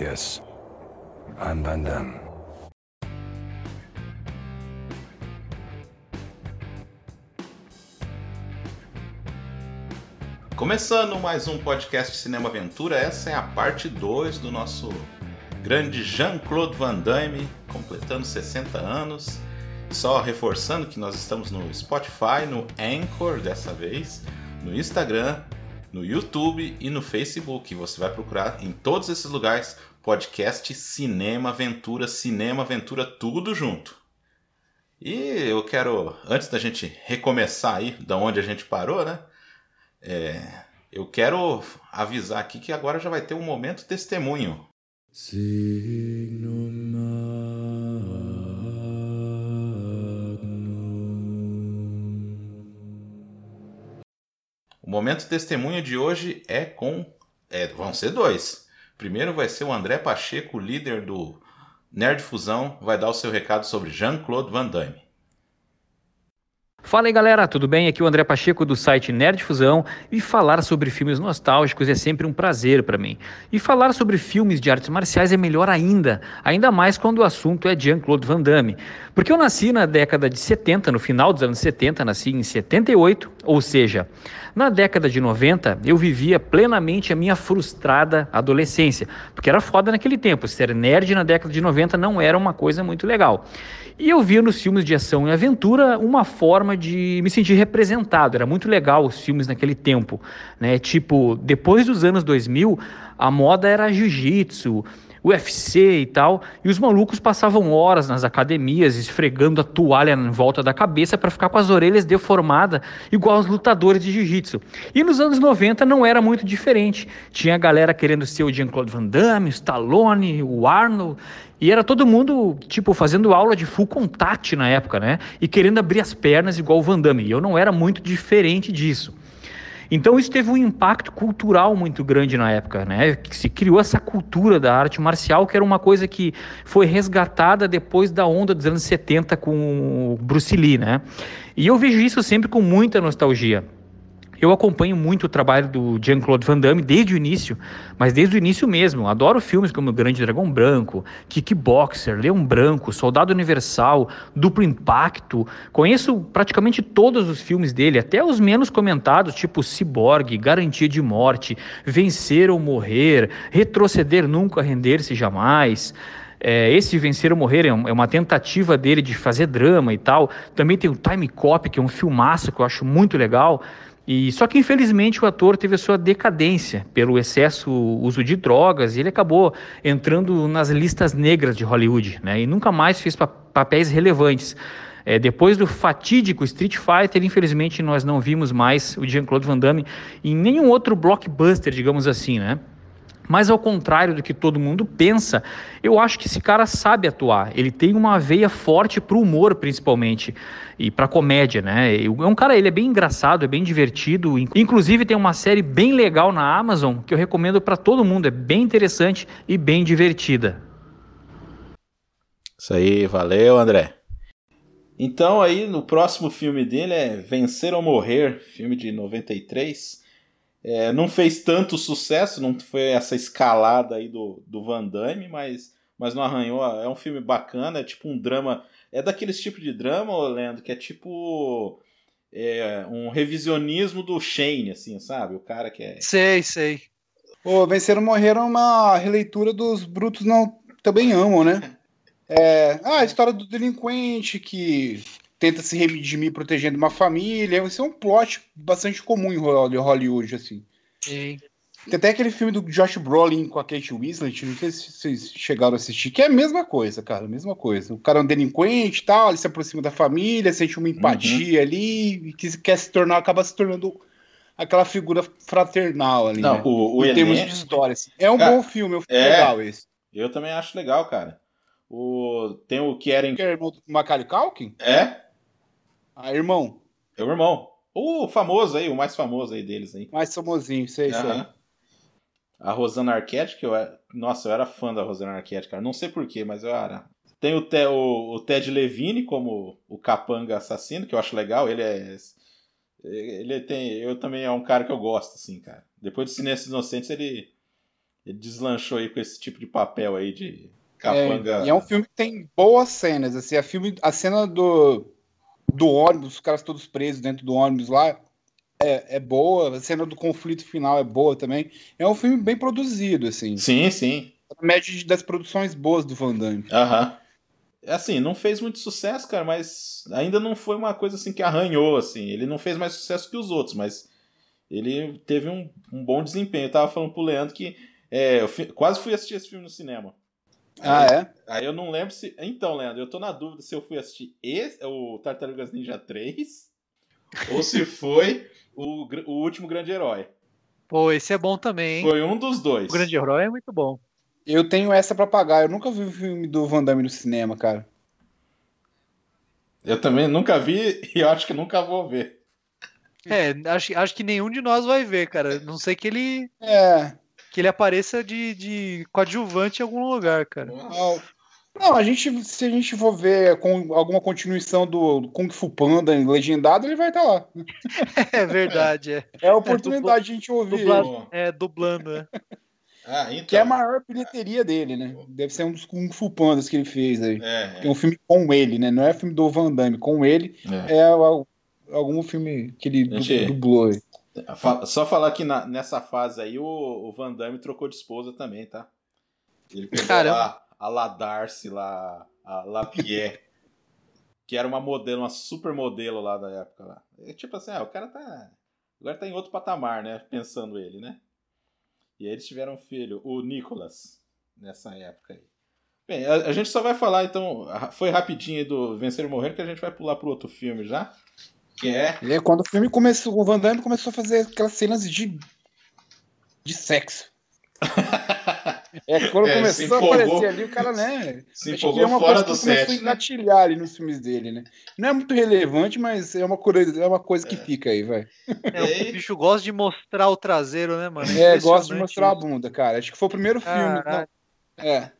Yes, I'm Van Damme. Começando mais um podcast Cinema Aventura, essa é a parte 2 do nosso grande Jean-Claude Van Damme, completando 60 anos. Só reforçando que nós estamos no Spotify, no Anchor dessa vez, no Instagram, no YouTube e no Facebook. Você vai procurar em todos esses lugares podcast Cinema Aventura, Cinema Aventura, tudo junto. E eu quero, antes da gente recomeçar aí, da onde a gente parou, né? É, eu quero avisar aqui que agora já vai ter um momento testemunho. O momento testemunho de hoje é com. É, vão ser dois. Primeiro vai ser o André Pacheco, líder do Nerd Fusão, vai dar o seu recado sobre Jean-Claude Van Damme. Fala aí galera, tudo bem? Aqui é o André Pacheco do site Nerd Fusão e falar sobre filmes nostálgicos é sempre um prazer para mim. E falar sobre filmes de artes marciais é melhor ainda, ainda mais quando o assunto é Jean-Claude Van Damme. Porque eu nasci na década de 70, no final dos anos 70, nasci em 78, ou seja, na década de 90 eu vivia plenamente a minha frustrada adolescência, porque era foda naquele tempo, ser nerd na década de 90 não era uma coisa muito legal. E eu via nos filmes de ação e aventura uma forma de me sentir representado. Era muito legal os filmes naquele tempo, né? Tipo, depois dos anos 2000, a moda era jiu-jitsu, UFC e tal, e os malucos passavam horas nas academias esfregando a toalha em volta da cabeça para ficar com as orelhas deformadas, igual os lutadores de jiu-jitsu. E nos anos 90 não era muito diferente. Tinha a galera querendo ser o Jean-Claude Van Damme, o Stallone, o Arnold, e era todo mundo, tipo, fazendo aula de full contact na época, né? E querendo abrir as pernas igual o Van Damme. E eu não era muito diferente disso. Então isso teve um impacto cultural muito grande na época, né? Que se criou essa cultura da arte marcial, que era uma coisa que foi resgatada depois da onda dos anos 70 com Bruce Lee, né? E eu vejo isso sempre com muita nostalgia. Eu acompanho muito o trabalho do Jean-Claude Van Damme desde o início, mas desde o início mesmo. Adoro filmes como Grande Dragão Branco, Kickboxer, Leão Branco, Soldado Universal, Duplo Impacto. Conheço praticamente todos os filmes dele, até os menos comentados, tipo Cyborg, Garantia de Morte, Vencer ou Morrer, Retroceder Nunca, Render-se Jamais. É, esse Vencer ou Morrer é, uma tentativa dele de fazer drama e tal. Também tem o Time Cop, que é um filmaço que eu acho muito legal. E só que infelizmente o ator teve a sua decadência pelo excesso uso de drogas e ele acabou entrando nas listas negras de Hollywood, né? E nunca mais fez pa papéis relevantes. É, depois do fatídico Street Fighter, infelizmente nós não vimos mais o Jean-Claude Van Damme em nenhum outro blockbuster, digamos assim, né? Mas ao contrário do que todo mundo pensa, eu acho que esse cara sabe atuar. Ele tem uma veia forte para o humor, principalmente, e para comédia, né? É um cara, ele é bem engraçado, é bem divertido. Inclusive tem uma série bem legal na Amazon que eu recomendo para todo mundo. É bem interessante e bem divertida. Isso aí, valeu, André. Então aí no próximo filme dele é Vencer ou Morrer, filme de 93. É, não fez tanto sucesso, não foi essa escalada aí do, do Van Damme, mas, mas não arranhou. É um filme bacana, é tipo um drama. É daqueles tipos de drama, Leandro, que é tipo é, um revisionismo do Shane, assim, sabe? O cara que é. Sei, sei. O Venceram Morreram é uma releitura dos Brutos Não Também Amam, né? É, ah, a história do delinquente que tenta se redimir protegendo uma família. Isso é um plot bastante comum em Hollywood, assim. Sim. Tem até aquele filme do Josh Brolin com a Kate Winslet, não sei se vocês chegaram a assistir, que é a mesma coisa, cara, a mesma coisa. O cara é um delinquente e tal, ele se aproxima da família, sente uma empatia uhum. ali, e que quer se tornar, acaba se tornando aquela figura fraternal ali, não, né? o, o em termos de história. Assim. É um cara, bom filme, é um filme é, legal esse. Eu também acho legal, cara. O, tem o Kieran... Que é irmão do Macaulay Culkin? É? Ah, irmão. É o irmão. O famoso aí, o mais famoso aí deles aí. Mais famosinho, sei, uhum. sei. A Rosana Arquette, que eu era... Nossa, eu era fã da Rosana Arquette, cara. Não sei porquê, mas eu era. Tem o, Te... o... o Ted Levine como o capanga assassino, que eu acho legal. Ele é. Ele tem. Eu também é um cara que eu gosto, assim, cara. Depois do Silêncio Inocentes, ele. ele deslanchou aí com esse tipo de papel aí de capanga. É, e é um filme que tem boas cenas, assim, a, filme, a cena do, do ônibus, os caras todos presos dentro do ônibus lá, é, é boa, a cena do conflito final é boa também. É um filme bem produzido, assim. Sim, sim. A média das produções boas do Van Damme. Aham. Assim, não fez muito sucesso, cara, mas ainda não foi uma coisa assim que arranhou, assim. Ele não fez mais sucesso que os outros, mas ele teve um, um bom desempenho. Eu tava falando pro Leandro que é, eu fi, quase fui assistir esse filme no cinema. Ah, aí, é? Aí eu não lembro se. Então, Leandro, eu tô na dúvida se eu fui assistir esse, o Tartarugas Ninja 3 ou se foi o, o último grande herói. Pô, esse é bom também, hein? Foi um dos dois. O grande herói é muito bom. Eu tenho essa para pagar. Eu nunca vi o filme do Van Damme no cinema, cara. Eu também nunca vi e eu acho que nunca vou ver. É, acho, acho que nenhum de nós vai ver, cara. Não sei que ele. É. Que ele apareça de, de coadjuvante em algum lugar, cara. Não, a gente, se a gente for ver com alguma continuação do Kung Fu Panda legendado, ele vai estar tá lá. É verdade, é. É a oportunidade de a gente ouvir. Dublado, é, dublando, é. Ah, então. Que é a maior bilheteria dele, né? Deve ser um dos Kung Fu Pandas que ele fez aí. É, é. é um filme com ele, né? Não é filme do Van Damme, com ele. É, é algum filme que ele gente... dublou aí. Só falar que na, nessa fase aí o, o, Van Damme trocou de esposa também, tá? Ele pegou lá a Ladarce lá, a Lapierre, que era uma modelo, uma super modelo lá da época lá. É tipo assim, ah, o cara tá. Agora tá em outro patamar, né? Pensando ele, né? E aí eles tiveram um filho, o Nicolas, nessa época aí. Bem, a, a gente só vai falar então. Foi rapidinho aí do Vencer ou Morrer, que a gente vai pular pro outro filme já. Que é. é quando o filme começou, o Van Damme começou a fazer aquelas cenas de. de sexo. É, quando é, começou a aparecer ali, o cara, né? Se empolgou uma fora do set. Começou a né? engatilhar ali nos filmes dele, né? Não é muito relevante, mas é uma coisa, é uma coisa que é. fica aí, vai. É, o bicho gosta de mostrar o traseiro, né, mano? É, gosta de mostrar a bunda, cara. Acho que foi o primeiro filme. Não. É.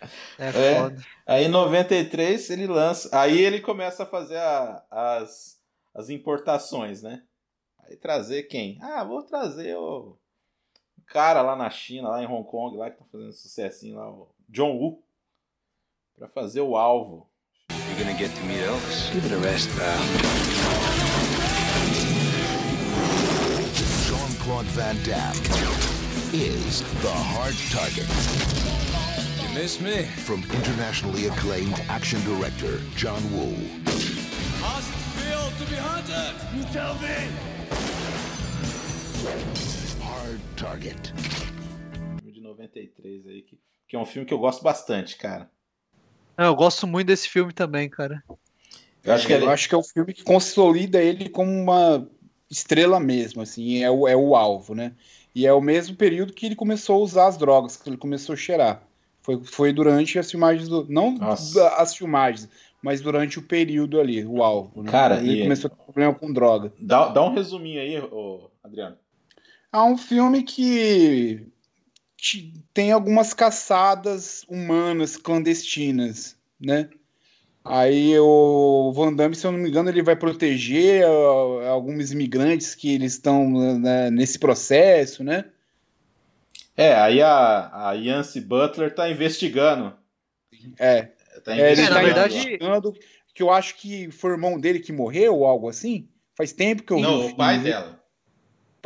É foda. Aí em 93 ele lança. Aí ele começa a fazer a, as, as importações, né? Aí trazer quem? Ah, vou trazer o cara lá na China, lá em Hong Kong, lá que tá fazendo sucessinho lá, o John Woo, pra fazer o alvo. You're gonna get to meet Elvis. Give it a rest, pal. Jean-Claude Van Damme is the hard target. Miss me? From internationally acclaimed action director John Woo. How's it feel to be hunted? You tell me. Hard Target. Filme de 93 aí, que, que é um filme que eu gosto bastante, cara. É, eu gosto muito desse filme também, cara. Eu acho, que ele... eu acho que é o filme que consolida ele como uma estrela mesmo, assim, é o, é o alvo, né? E é o mesmo período que ele começou a usar as drogas, que ele começou a cheirar. Foi, foi durante as filmagens do. Não Nossa. as filmagens, mas durante o período ali, o alvo. Né? Cara, ele e... começou a ter problema com droga. Dá, dá um resuminho aí, Adriano a um filme que tem algumas caçadas humanas clandestinas, né? Aí o Van Damme, se eu não me engano, ele vai proteger uh, alguns imigrantes que eles estão né, nesse processo, né? É, aí a, a Yancy Butler tá investigando. É. Tá investigando. É, ele na verdade, que eu acho que foi o irmão dele que morreu ou algo assim. Faz tempo que eu Não, o pai dela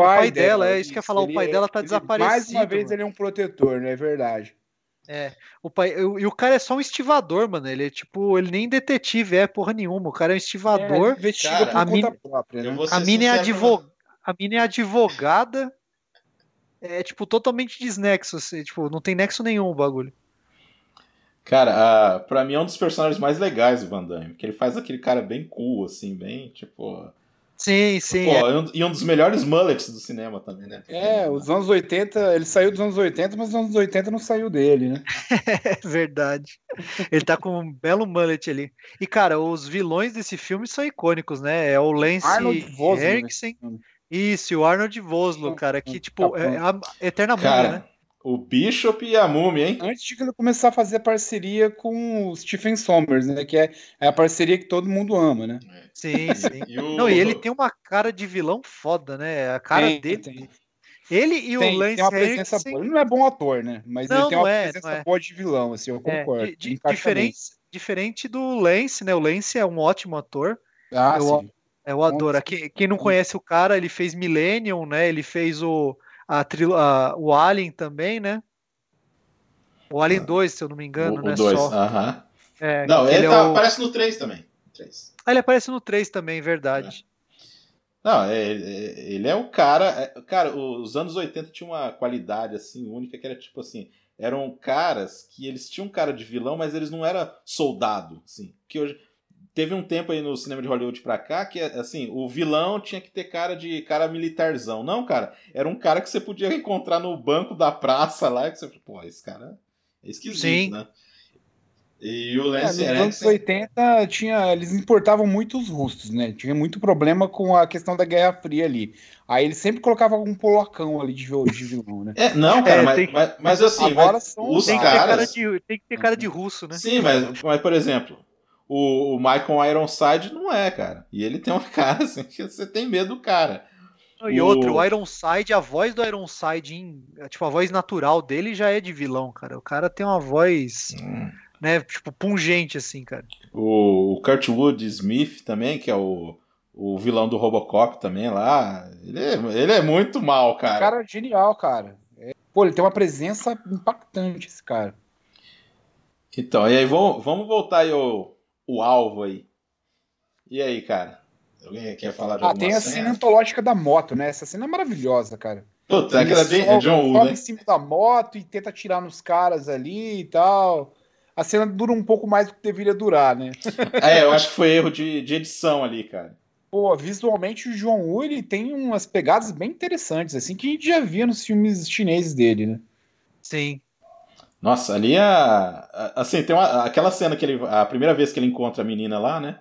pai, o pai dela, dela, é isso que eu ia falar, o pai dela tá desaparecido. Mais uma vez ele é um protetor, né? É verdade. É, o pai, e o cara é só um estivador, mano. Ele é tipo, ele nem detetive é porra nenhuma. O cara é um estivador. É, investiga por a mina, própria, né? A mina, é advog, a mina é advogada. É tipo totalmente desnexo, assim, tipo, não tem nexo nenhum o bagulho. Cara, uh, pra mim é um dos personagens mais legais do Van Damme, que ele faz aquele cara bem cool, assim, bem, tipo, Sim, sim. Pô, é. E um dos melhores mullets do cinema também, né? É, os anos 80, ele saiu dos anos 80, mas os anos 80 não saiu dele, né? é verdade. Ele tá com um belo mullet ali. E, cara, os vilões desse filme são icônicos, né? É o Lance Henriksen. Né? Isso, o Arnold Vosloo, cara, que, tipo, é a eterna cara, né? O Bishop e a Múmia, hein? Antes de ele começar a fazer parceria com o Stephen Sommers, né? Que é, é a parceria que todo mundo ama, né? Sim, sim. e o... Não, e ele tem uma cara de vilão foda, né? A cara tem, dele. Tem. Ele e tem, o Lance tem uma presença Henriksen... boa. Ele não é bom ator, né? Mas não, ele tem uma é, presença é. boa de vilão, assim, eu concordo. É, di, diferente, diferente do Lance, né? O Lance é um ótimo ator. Ah, eu, sim. Eu adoro. Quem, quem não conhece o cara, ele fez Millennium, né? Ele fez o, a, a, o Alien também, né? O Alien 2, se eu não me engano, o, né? O 2, só. aham. É, não, ele, ele tá, é o... aparece no 3 também. 3. Ah, ele aparece no 3 também, verdade. É. Não, é, é, ele é o cara. É, cara, os anos 80 tinha uma qualidade assim única que era tipo assim. Eram caras que eles tinham cara de vilão, mas eles não eram soldado, assim. Que hoje teve um tempo aí no cinema de Hollywood pra cá que assim, o vilão tinha que ter cara de cara militarzão. Não, cara, era um cara que você podia encontrar no banco da praça lá e que você, pô, esse cara é esquisito, Sim. né? E o É, Lance nos anos 80 tinha, eles importavam muito os russos, né? Tinha muito problema com a questão da Guerra Fria ali. Aí eles sempre colocavam algum polacão ali de, de vilão, né? É, não, cara, É, mas, tem- mas, mas assim, Agora mas são- os Tem que, ter cara caras. de, tem que ter cara de russo, né? Sim, mas, mas por exemplo, o, o Michael Ironside não é, cara. E ele tem uma cara assim que você tem medo do cara. E O- outro, o Ironside, a voz do Ironside, em, tipo, a voz natural dele já é de vilão, cara. O cara tem uma voz, né, tipo, pungente, assim, cara. O, o Kurtwood Smith também, que é o, o vilão do Robocop também lá. Ele é, ele é muito mal, cara. Cara, genial, cara. É, pô, ele tem uma presença impactante, esse cara. Então, e aí vamos, vamos voltar aí o, o alvo aí. E aí, cara? Alguém quer falar de Ah, alguma tem a cena antológica da moto, né? Essa cena é maravilhosa, cara. Puta, aquela de, é sobe, John Woo, né? em cima da moto e tenta atirar nos caras ali e tal. A cena dura um pouco mais do que deveria durar, né? É, eu acho que foi erro de, de edição ali, cara. Pô, visualmente o John Woo ele tem umas pegadas bem interessantes, assim, que a gente já via nos filmes chineses dele, né? Sim. Nossa, ali a. a- Assim, tem uma, aquela cena que ele. A primeira vez que ele encontra a menina lá, né?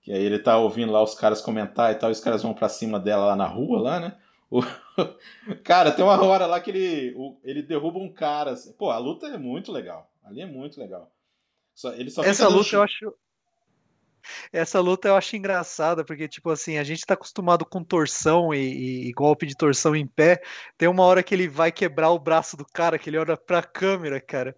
Que aí ele tá ouvindo lá os caras comentar e tal, e os caras vão pra cima dela lá na rua, lá, né? O- Cara, tem uma hora lá que ele, ele derruba um cara. assim. Pô, a luta é muito legal. Ali é muito legal. Só, ele só Essa luta eu acho. Essa luta eu acho engraçada, porque, tipo assim, a gente tá acostumado com torção e, e- e golpe de torção em pé. Tem uma hora que ele vai quebrar o braço do cara, que ele olha pra câmera, cara.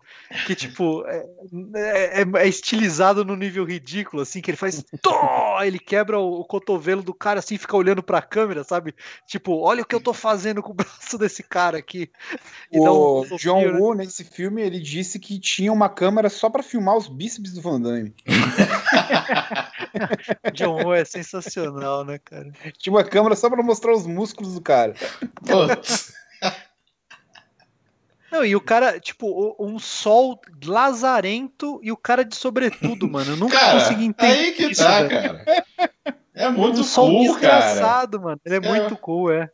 Que, tipo, é, é- é estilizado no nível ridículo, assim, que ele faz. Tó! Ele quebra o, o cotovelo do cara, assim, fica olhando pra câmera, sabe? Tipo, olha o que eu tô fazendo com o braço desse cara aqui. E um O filosofia, John né? Woo, nesse filme, ele disse que tinha uma câmera só pra filmar os bíceps do Van Damme. John Woo é sensacional, né, cara? Tinha uma câmera só pra mostrar os músculos do cara. Putz. Não, e o cara, tipo, um sol lazarento e o cara de sobretudo, mano. Eu nunca Cara, consegui entender. aí que isso, tá, velho. cara. É muito um sol cool, cara. desgraçado, mano. Ele é, muito cool, é.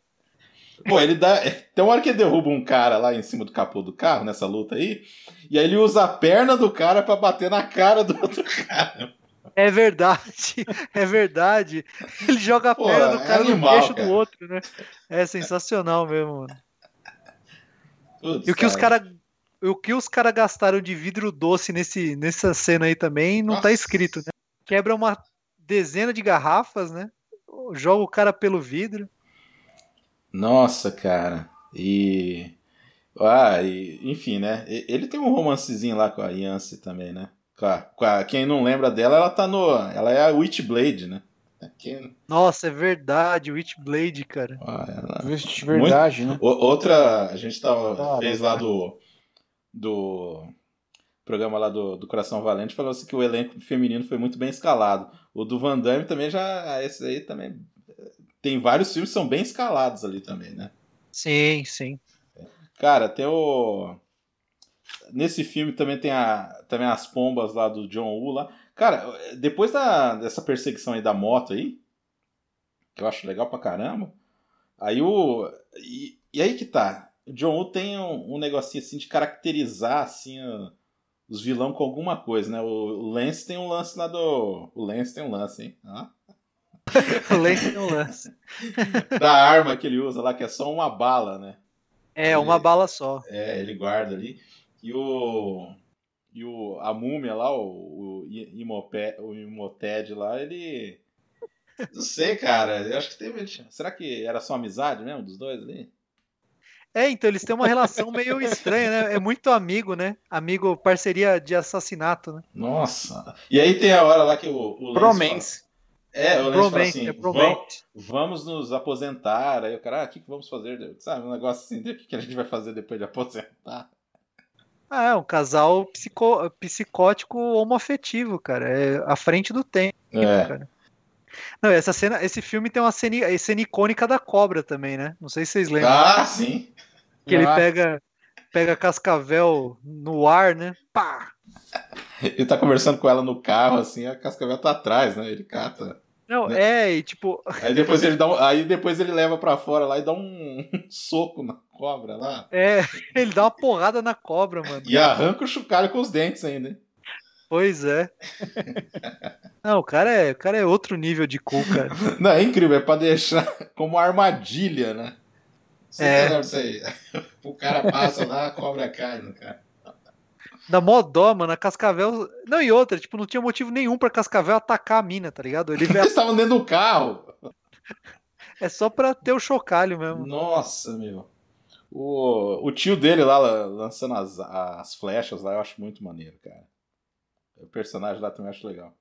Pô, ele dá. Tem uma hora que ele derruba um cara lá em cima do capô do carro, nessa luta aí, e aí ele usa a perna do cara pra bater na cara do outro cara. É verdade, é verdade. Ele joga a Pô, perna do é cara animal, no queixo cara. do outro, né? É sensacional mesmo, mano. Putz, E o que os cara, o que os caras gastaram de vidro doce nesse, nessa cena aí também não tá Nossa. escrito, né? Quebra uma dezena de garrafas, né? Joga o cara pelo vidro. Nossa, cara. E. Ah, e, enfim, né? Ele tem um romancezinho lá com a Yancy também, né? Quem não lembra dela, ela tá no. Ela é a Witchblade, né? Quem, Nossa, é verdade, Witchblade, cara. ah, ela- Verdade, né? O- outra, a gente tava, Ah, fez lá do, do programa lá do, do Coração Valente, falou assim que o elenco feminino foi muito bem escalado. O do Van Damme também já, esse aí também, tem vários filmes que são bem escalados ali também, né? Sim, sim. Cara, tem o... Nesse filme também tem a, também as pombas lá do John Woo lá. Cara, depois da, dessa perseguição aí da moto aí, que eu acho legal pra caramba, aí o... E, e aí que tá, o John Woo tem um, um negocinho assim de caracterizar assim o- os vilão com alguma coisa, né? O, o Lance tem um lance lá do... O Lance tem um lance, hein? Ó. O Lance não lança. Da arma que ele usa lá, que é só uma bala, né? É, uma Ele- bala só. É, ele guarda ali. E o. E o, a múmia lá, o, o, o Imoted lá, ele. Não sei, cara. Eu acho que teve. Será que era só amizade mesmo dos dois ali? É, então eles têm uma relação meio estranha, né? É muito amigo, né? Amigo, parceria de assassinato, né? Nossa. E aí tem a hora lá que o, o Bromance. É, o Lance fala assim, é vamos, vamos nos aposentar. Aí o cara, ah, o que, que vamos fazer? Sabe, um negócio assim, o que a gente vai fazer depois de aposentar? Ah, é um casal psico, psicótico homoafetivo, cara. É à frente do tempo, é. cara. Não, essa cena, esse filme tem uma cena, cena icônica da cobra também, né? Não sei se vocês lembram. Ah, sim. Que ele pega, pega cascavel no ar, né? Pá! Ele tá conversando com ela no carro, assim, a cascavel tá atrás, né? Ele cata. Não, né? é, e tipo. Aí depois ele dá um, aí depois ele leva para fora lá e dá um, soco na cobra lá. É, ele dá uma porrada na cobra, mano. E arranca o chocalho com os dentes ainda. Pois é. Não, o cara é, o cara é outro nível de cu, cara. Não, é incrível, é pra deixar como armadilha, né? Você é. Isso aí. O cara passa lá, a cobra cai no cara. Da mó dó, mano, a Cascavel. Não, e outra, tipo, não tinha motivo nenhum pra Cascavel atacar a mina, tá ligado? Ele Eles estavam dentro do carro. É só pra ter o chocalho mesmo. Nossa, meu. O, o tio dele lá lançando as, as flechas lá, eu acho muito maneiro, cara. O personagem lá também acho legal.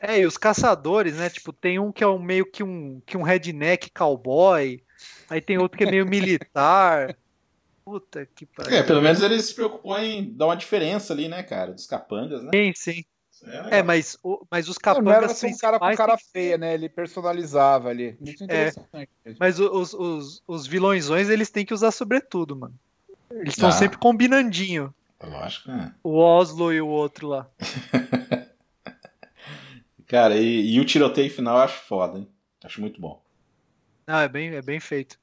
É, e os caçadores, né? Tipo, tem um que é um, meio que um, que um redneck cowboy, aí tem outro que é meio militar. Puta que pariu. É, pelo menos eles se preocupam em dar uma diferença ali, né, cara? Dos capangas, né? Sim, sim. É, é, mas, o, mas os capangas. Não, era um cara com cara feia, né? Ele personalizava ali. Muito é, interessante. É, mas os, os, os vilõezões, eles têm que usar sobretudo, mano. Eles estão ah. sempre combinandinho. Lógico, né? O Oslo e o outro lá. cara, e, e, o tiroteio final eu acho foda, hein? Acho muito bom. Não, é bem, é bem feito.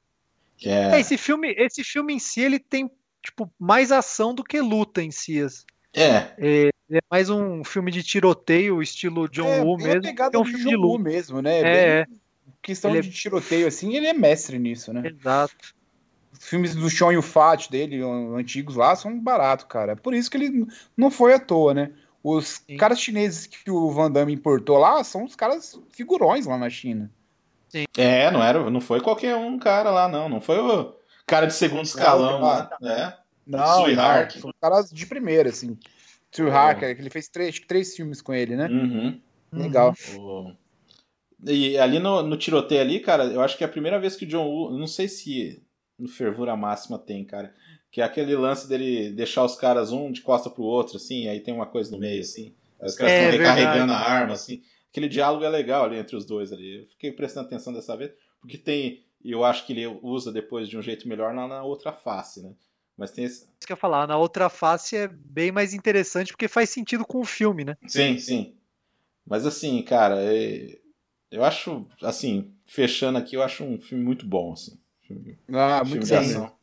É... é... esse filme, esse filme em si, ele tem tipo mais ação do que luta em si. É. É, é mais um filme de tiroteio, estilo John é, Woo mesmo. É, é um filme de John Woo mesmo, né? É. Bem, questão ele de tiroteio assim, ele é mestre nisso, né? Exato. Os filmes do Sean e o Fat dele, antigos lá, são baratos, cara. Por isso que ele não foi à toa, né? Os Sim. caras chineses que o Van Damme importou lá são os caras figurões lá na China. Sim. É, não era, não foi qualquer um cara lá, não. Não foi o cara de segundo escalão lá, né? Não, Sui Hark. São caras de primeira, assim. Sui Hark, que ele fez três, três filmes com ele, né? Uhum. Legal. Uhum. E ali no, no tiroteio ali, cara, eu acho que é a primeira vez que o John Woo, não sei se no Fervura Máxima tem, cara, que é aquele lance dele deixar os caras um de costa pro outro, assim, aí tem uma coisa no meio, assim. Os caras é, estão recarregando a arma, assim aquele diálogo é legal ali entre os dois ali. Eu fiquei prestando atenção dessa vez, porque tem, eu acho que ele usa depois de um jeito melhor na, na outra face, né? Mas tem esse. Isso que eu ia falar, na outra face é bem mais interessante porque faz sentido com o filme, né? Sim, sim. Mas assim, cara, é... eu acho, assim, fechando aqui, eu acho um filme muito bom, assim. ah, muito bom.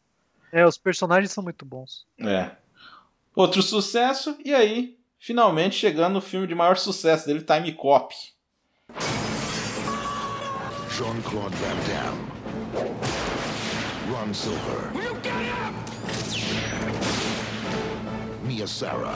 É, os personagens são muito bons. É. Outro sucesso, e aí finalmente chegando no filme de maior sucesso dele, Time Cop. Jean-Claude Van Damme. Ron Silver. Will you get him? Mia Sarah.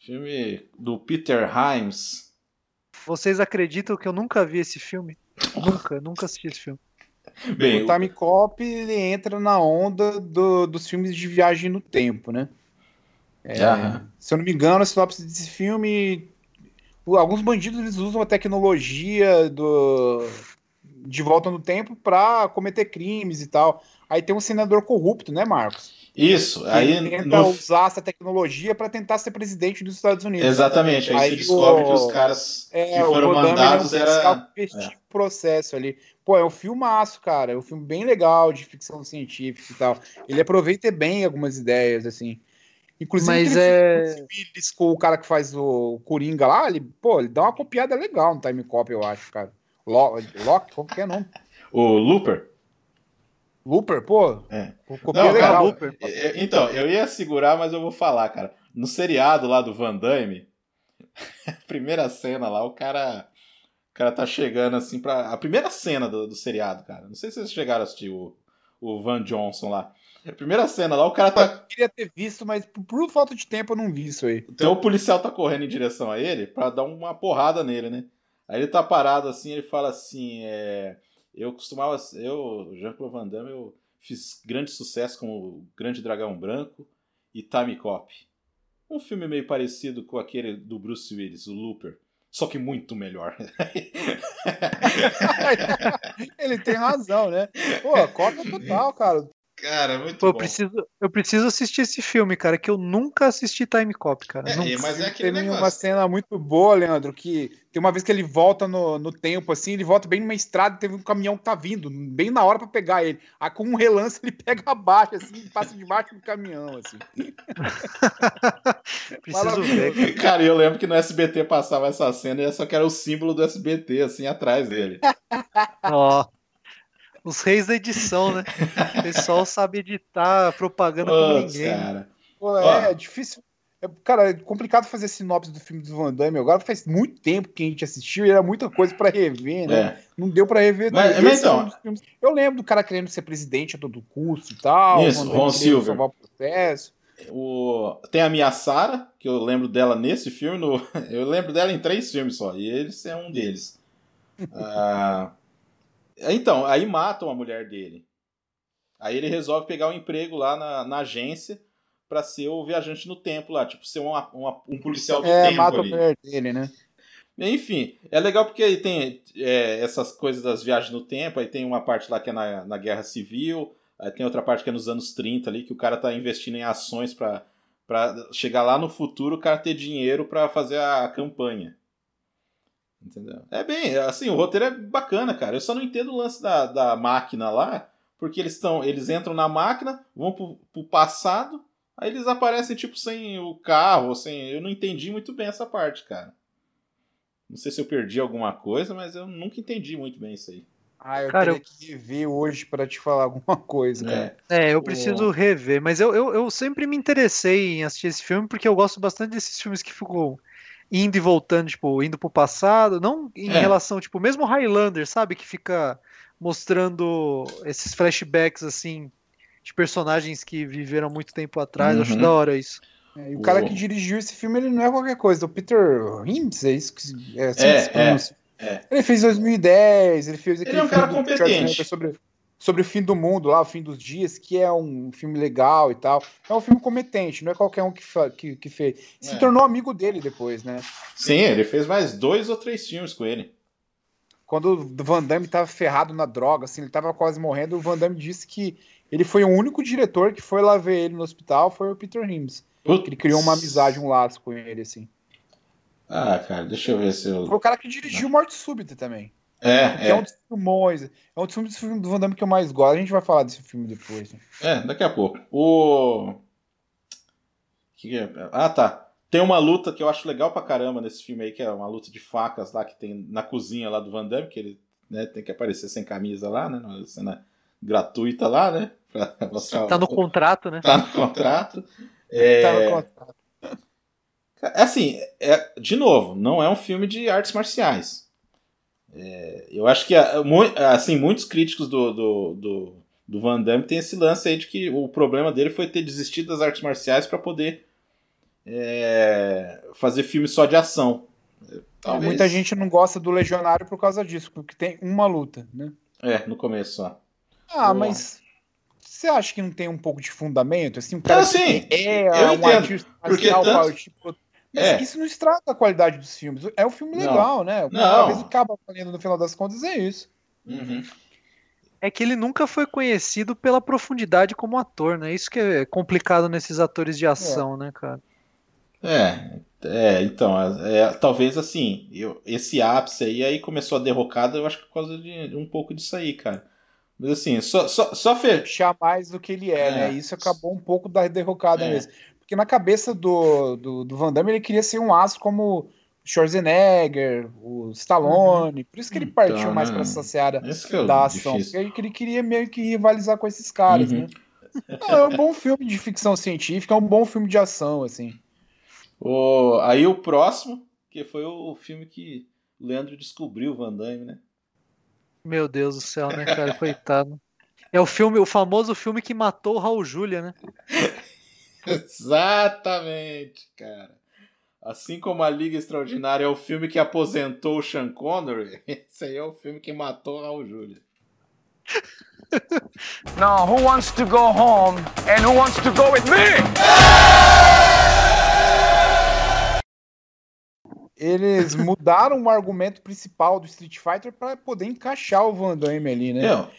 Filme do Peter Himes. Vocês acreditam que eu nunca vi esse filme? nunca, nunca assisti esse filme. Bem, o Time Cop ele entra na onda do, dos filmes de viagem no tempo, né? É, se eu não me engano, a sinopse desse filme. Alguns bandidos eles usam a tecnologia do, de volta no tempo para cometer crimes e tal. Aí tem um senador corrupto, né, Marcos? Isso, aí ele tenta no... usar essa tecnologia para tentar ser presidente dos Estados Unidos. Exatamente, aí, aí você descobre o... que os caras é, que foram mandados era é. processo ali. Pô, é um filmaço, cara, é um filme bem legal de ficção científica e tal. Ele aproveita bem algumas ideias assim. Inclusive, Mas é... com o cara que faz o Coringa lá, ele, pô, ele dá uma copiada legal no Time Cop, eu acho, cara. Lock, como que é o nome? O Looper? Looper, pô. É. Não, é legal. Looper. Então, eu ia segurar, mas eu vou falar, cara. No seriado lá do Van Damme, primeira cena lá, o cara. O cara tá chegando assim pra. A primeira cena do, do seriado, cara. Não sei se vocês chegaram a assistir o, o Van Johnson lá. A primeira cena lá, o cara tá. Eu queria ter visto, mas por, por falta de tempo eu não vi isso aí. Então o policial tá correndo em direção a ele pra dar uma porrada nele, né? Aí ele tá parado assim, ele fala assim: é, Eu costumava. Eu, Jean-Claude Van Damme, eu fiz grande sucesso com o Grande Dragão Branco e Time Cop. Um filme meio parecido com aquele do Bruce Willis, o Looper. Só que muito melhor. ele tem razão, né? Pô, cota total, cara. Cara, muito Pô, bom. eu preciso, eu preciso assistir esse filme, cara, que eu nunca assisti Time Cop, cara. É, nunca. mas é aquele Tem negócio. uma cena muito boa, Leandro, que tem uma vez que ele volta no, no tempo, assim, ele volta bem numa estrada e teve um caminhão que tá vindo, bem na hora pra pegar ele. Aí com um relance ele pega abaixo, assim, e passa debaixo do caminhão, assim. preciso ver. cara. Cara, eu lembro que no SBT passava essa cena e só que era o símbolo do SBT, assim, atrás dele. Ó. Os reis da edição, né? O pessoal sabe editar propaganda como Putz, ninguém. cara. Pô, Ó. é, difícil. É, cara, é complicado fazer sinopse do filme do Van Damme. Agora faz muito tempo que a gente assistiu e era muita coisa pra rever, né? É. Não deu pra rever. Mas- tudo. mas Esse é então- um filmes- Eu lembro do cara querendo ser presidente a todo custo e tal. Isso, Ron Silver. salvar o processo. O... Tem a Mia Sara, que eu lembro dela nesse filme. No... Eu lembro dela em três filmes só, e eles é um deles. Ah, Então, aí matam a mulher dele. Aí ele resolve pegar um emprego lá na, na agência pra ser o viajante no tempo lá, tipo, ser uma- uma- um policial do É, tempo mata a ali. mulher dele, né? Enfim, é legal porque aí tem é, essas coisas das viagens no tempo, aí tem uma parte lá que é na, na Guerra Civil, aí tem outra parte que é nos anos 30 ali, que o cara tá investindo em ações pra chegar lá no futuro o cara ter dinheiro pra fazer a campanha. Entendeu? É bem, assim, o roteiro é bacana, cara. Eu só não entendo o lance da, da máquina lá, porque eles estão, eles entram na máquina, vão pro, pro passado, aí eles aparecem tipo sem o carro, sem, eu não entendi muito bem essa parte, cara. Não sei se eu perdi alguma coisa, mas eu nunca entendi muito bem isso aí. Ah, eu Cara, teria que rever hoje pra te falar alguma coisa, cara. É. Eu preciso rever, mas eu, eu, eu sempre me interessei em assistir esse filme porque eu gosto bastante desses filmes que ficam indo e voltando, tipo, indo pro passado, não em É. relação, tipo, mesmo Highlander, sabe, que fica mostrando esses flashbacks assim de personagens que viveram há muito tempo atrás, eu acho Uhum. da hora isso. É, e o cara que dirigiu esse filme, ele não é qualquer coisa. O Peter Himes, é isso que é, assim É, que se pronuncia. é. Ele fez 2010, ele fez aquele Ele é um cara competente. Sobre, sobre o fim do mundo lá, o fim dos dias, que é um filme legal e tal. É um filme competente, não é qualquer um que, que, que fez. Se É. tornou amigo dele depois, né? Sim, ele fez mais dois ou três filmes com ele. Quando o Van Damme tava ferrado na droga, assim, ele tava quase morrendo, o Van Damme disse que ele foi o único diretor que foi lá ver ele no hospital, foi o Peter Himes. Putz. Ele criou uma amizade, um laço com ele, assim. Ah, cara, deixa eu ver se eu. Foi o cara que dirigiu Morte Súbita também. É, Que é. um é. dos filmões. É um dos filmes do Van Damme que eu mais gosto. A gente vai falar desse filme depois. Né? É, daqui a pouco. O. Que que é? Ah, tá. Tem uma luta que eu acho legal pra caramba nesse filme aí, que é uma luta de facas lá que tem na cozinha lá do Van Damme, que ele né, tem que aparecer sem camisa lá, né? Uma cena gratuita lá, né? Pra mostrar Tá no o- contrato, né? tá no contrato. É, Tá no contrato. Assim, é, de novo, não é um filme de artes marciais. É, eu acho que assim, muitos críticos do, do, do, do Van Damme têm esse lance aí de que o problema dele foi ter desistido das artes marciais para poder é, fazer filme só de ação. Talvez- Muita gente não gosta do Legionário por causa disso, porque tem uma luta, né? É, no começo só. Ah, mas você acha que não tem um pouco de fundamento? Assim, um cara Ah, sim, que é eu um entendo, artista porque marcial, tanto- partícula- Mas É. isso não estraga a qualidade dos filmes. É um filme Não. legal, né? Não. Às vezes acaba valendo no final das contas, é isso. Uhum. É que ele nunca foi conhecido pela profundidade como ator, né? Isso que é complicado nesses atores de ação, né, cara? É, é, então, é, talvez assim, eu, esse ápice aí, aí começou a derrocada, eu acho que por causa de um pouco disso aí, cara. Mas assim, só, só, só fe... Puxar mais do que ele é, É. né? Isso acabou um pouco da derrocada É. mesmo. Porque na cabeça do, do, do Van Damme ele queria ser um aço como o Schwarzenegger, o Stallone. Por isso que ele Então, partiu mais né? para essa seara é da ação. difícil. Porque ele queria meio que rivalizar com esses caras, Uhum. né? Não, é um bom filme de ficção científica, é um bom filme de ação, assim. O, aí o próximo, que foi o filme que o Leandro descobriu o Van Damme, né? Meu Deus do céu, né, cara? Coitado. É o filme, o famoso filme que matou o Raul Júlia, né? Exatamente, cara. Assim como a Liga Extraordinária é o filme que aposentou o Sean Connery, esse aí é o filme que matou o Raul Júlia. Now, who wants to go home and who wants to go with me? Eles mudaram o argumento principal do Street Fighter para poder encaixar o Van Damme ali, né? Eu.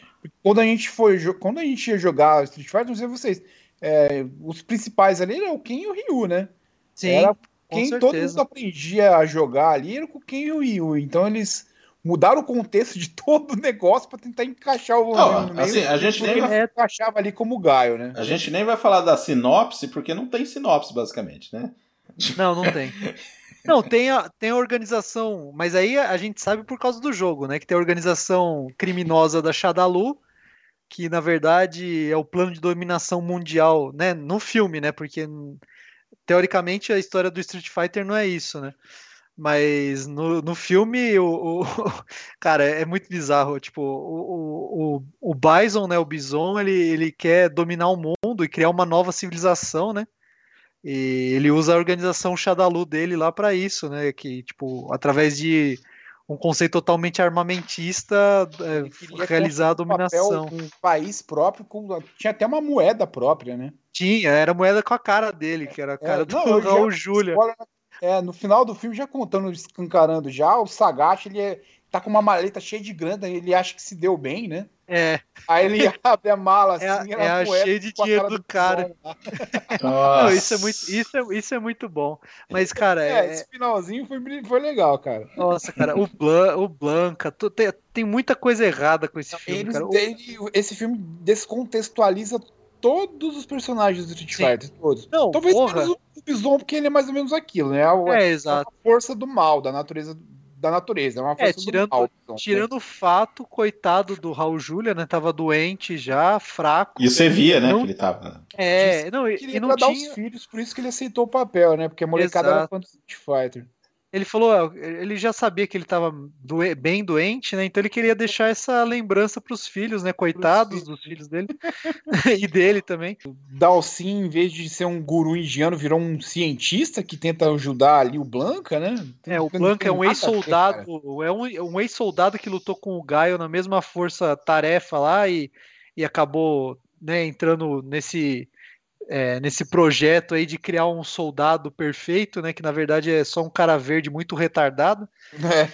Quando a gente foi, quando a gente ia jogar Street Fighter, não sei vocês, é, os principais ali eram o Ken e o Ryu, né? Sim. Era quem todo mundo aprendia a jogar ali era com o Ken e o Ryu. Então eles mudaram o contexto de todo o negócio para tentar encaixar o Não, no meio, assim, a gente nem vai... encaixava ali como Gaio, né? A gente nem vai falar da sinopse porque não tem sinopse basicamente, né? Não, não tem. Não, tem a, tem a organização, mas aí a gente sabe por causa do jogo, né? Que tem a organização criminosa da Shadalu, que na verdade é o plano de dominação mundial, né? No filme, né? Porque teoricamente a história do Street Fighter não é isso, né? Mas no, no filme, o, o cara, é muito bizarro. Tipo, o, o, o Bison, né? O Bison, ele, ele quer dominar o mundo e criar uma nova civilização, né? E ele usa a organização Shadalu dele lá para isso, né? Que, tipo, através de um conceito totalmente armamentista, é, realizar a dominação. Um, um país próprio, com, tinha até uma moeda própria, né? Tinha, era moeda com a cara dele, que era a cara é, do não, Raul Júlia. É, no final do filme, já contando, escancarando já, o Sagat, ele é, tá com uma maleta cheia de grana, ele acha que se deu bem, né? É. Aí ele abre a mala é assim, é, é a cheia de dinheiro do, do cara. Não, isso, é muito, isso, é, isso é muito bom. Mas, cara. É, é... esse finalzinho foi, foi legal, cara. Nossa, cara, o, Blan, o Blanca, tem, tem muita coisa errada com esse filme. Eles, cara. Ele, esse filme descontextualiza todos os personagens do Street Fighter, todos. Não, Talvez porra. o Bison, porque ele é mais ou menos aquilo, né? A, é, exato. A força do mal, da natureza da natureza, é uma força é, tirando, do mal. Então, tirando o fato, coitado do Raul Júlia, né? Tava doente já, fraco. E você via, né, não, que ele tava. É, não, e, e não tinha... os filhos, por isso que ele aceitou o papel, né? Porque a molecada Exato. era fã do Street Fighter. Ele falou, ele já sabia que ele estava bem doente, né? Então ele queria deixar essa lembrança para os filhos, né? Coitados dos filhos dele e dele também. Dalsin, em vez de ser um guru indiano, virou um cientista que tenta ajudar ali o Blanca, né? É, o Blanca é um ex-soldado, é um, um ex-soldado que lutou com o Gaio na mesma força-tarefa lá e, e acabou né, entrando nesse é, nesse projeto aí de criar um soldado perfeito, né? Que na verdade é só um cara verde muito retardado. É.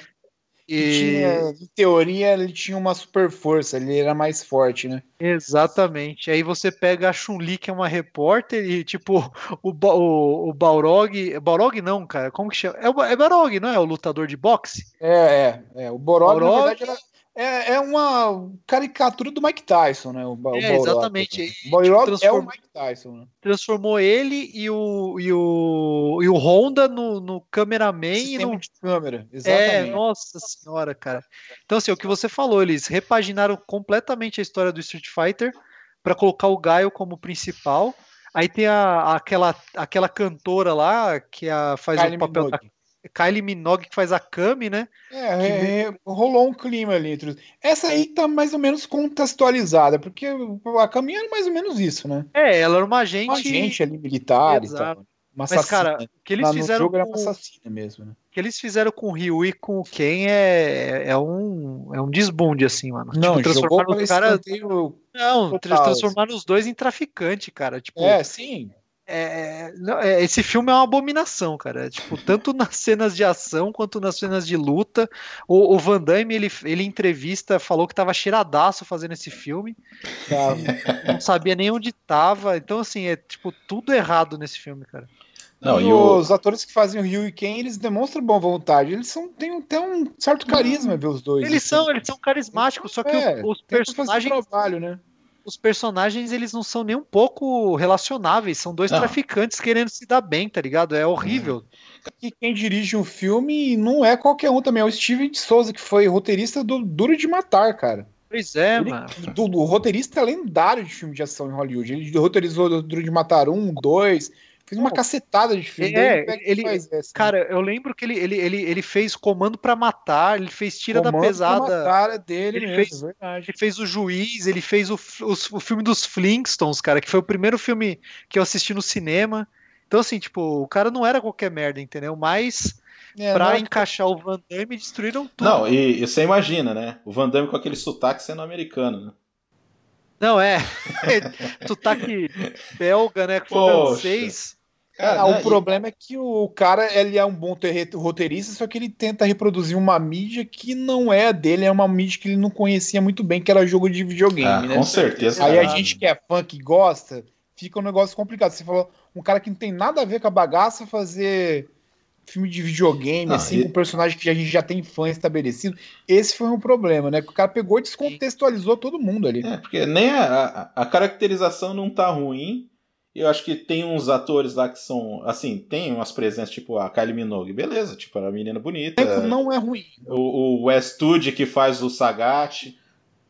E... Tinha, em teoria, ele tinha uma super força, ele era mais forte, né? Exatamente. Aí você pega a Chun-Li, que é uma repórter, e tipo, o, o, o Balrog. Balrog não, cara. Como que chama? É, o, é Balrog, não é? O lutador de boxe? É, é. é. O Balrog, Balrog, na verdade, era, é, é uma caricatura do Mike Tyson, né? O, é, exatamente. O Balrog é o Mike Tyson, né? Transformou ele e o, e o, e o Honda no, no cameraman. e no... de câmera, é, exatamente. É, nossa senhora, cara. Então, assim, o que você falou, eles repaginaram completamente a história do Street Fighter para colocar o Gaio como principal. Aí tem a, aquela, aquela cantora lá que a, faz Kylie o papel Minogue. da Kylie Minogue que faz a Kami, né? É, é, é, rolou um clima ali entre os... Essa aí tá mais ou menos contextualizada, porque a Kami era mais ou menos isso, né? É, ela era uma agente... Uma agente ali militar Exato. e tal. Uma Mas, cara, o que eles fizeram. jogo com... era uma assassina mesmo, né? O que eles fizeram com o Ryu e com o Ken é, é, um, é um desbunde, assim, mano. Não, tipo, transformaram os caras. Não, total, transformaram assim. os dois em traficante, cara. Tipo, é, sim. É, é, esse filme é uma abominação, cara. Tipo, tanto nas cenas de ação quanto nas cenas de luta. O, o Van Damme, ele, ele em entrevista falou que tava cheiradaço fazendo esse filme. Não, não sabia nem onde tava. Então, assim, é tipo tudo errado nesse filme, cara. Não, e os o... atores que fazem o Ryu e Ken, eles demonstram boa vontade. Eles são, têm até um certo carisma, ver os dois. Eles assim. são, eles são carismáticos, só que é, os personagens. Trabalho, né? Os personagens eles não são nem um pouco relacionáveis, são dois não. traficantes querendo se dar bem, tá ligado? É horrível. E quem dirige um filme não é qualquer um também, é o Steven de Souza, que foi roteirista do Duro de Matar, cara. Pois é, ele, mano. Do, do, roteirista lendário de filme de ação em Hollywood. Ele roteirizou Duro de Matar um, dois, Fez uma cacetada de filme. É, ele, ele cara, eu lembro que ele, ele, ele, ele fez Comando para Matar, ele fez Tira Comando da Pesada. Pra matar é dele ele mesmo, fez, verdade. Ele fez o Juiz, ele fez o, o, o, filme dos Flintstones, cara, que foi o primeiro filme que eu assisti no cinema. Então, assim, tipo, o cara não era qualquer merda, entendeu? Mas é, pra não... encaixar o Van Damme, destruíram tudo. Não, e, e você imagina, né? O Van Damme com aquele sotaque sendo americano, né? Não, é. sotaque belga, né? Francês. Cara, ah, né, o problema é que o cara ele é um bom roteirista, só que ele tenta reproduzir uma mídia que não é dele, é uma mídia que ele não conhecia muito bem, que era jogo de videogame, ah, né? Com certeza. Aí a gente que é fã, que gosta, fica um negócio complicado. Você falou, um cara que não tem nada a ver com a bagaça fazer filme de videogame, ah, assim, e... com um personagem que a gente já tem fã estabelecido. Esse foi um problema, né? Que o cara pegou e descontextualizou todo mundo ali. É, porque nem a, a, a caracterização não tá ruim eu acho que tem uns atores lá que são, assim, tem umas presenças, tipo a Kylie Minogue, beleza, tipo, a menina bonita. Não é ruim. O, o Westwood que faz o Sagat.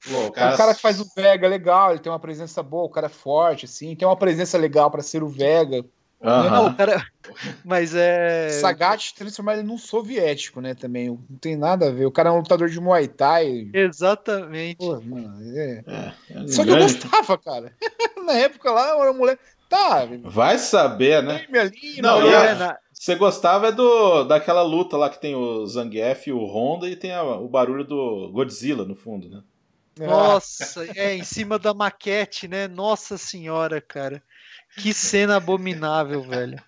Pô, o, cara... o cara que faz o Vega legal, ele tem uma presença boa, o cara é forte, assim, tem uma presença legal para ser o Vega. Uhum. Não, cara... Mas é. Sagat transformar ele num soviético, né? Também. Não tem nada a ver. O cara é um lutador de Muay Thai. Exatamente. Pô, mano, é... É, é Só que eu gostava, cara. Na época lá, eu era mulher. Tá. Vai saber, né? Não, a, você gostava é do, daquela luta lá que tem o Zangief e o Honda e tem a, o barulho do Godzilla no fundo, né? Nossa, é, em cima da maquete, né? Nossa senhora, cara. Que cena abominável, velho.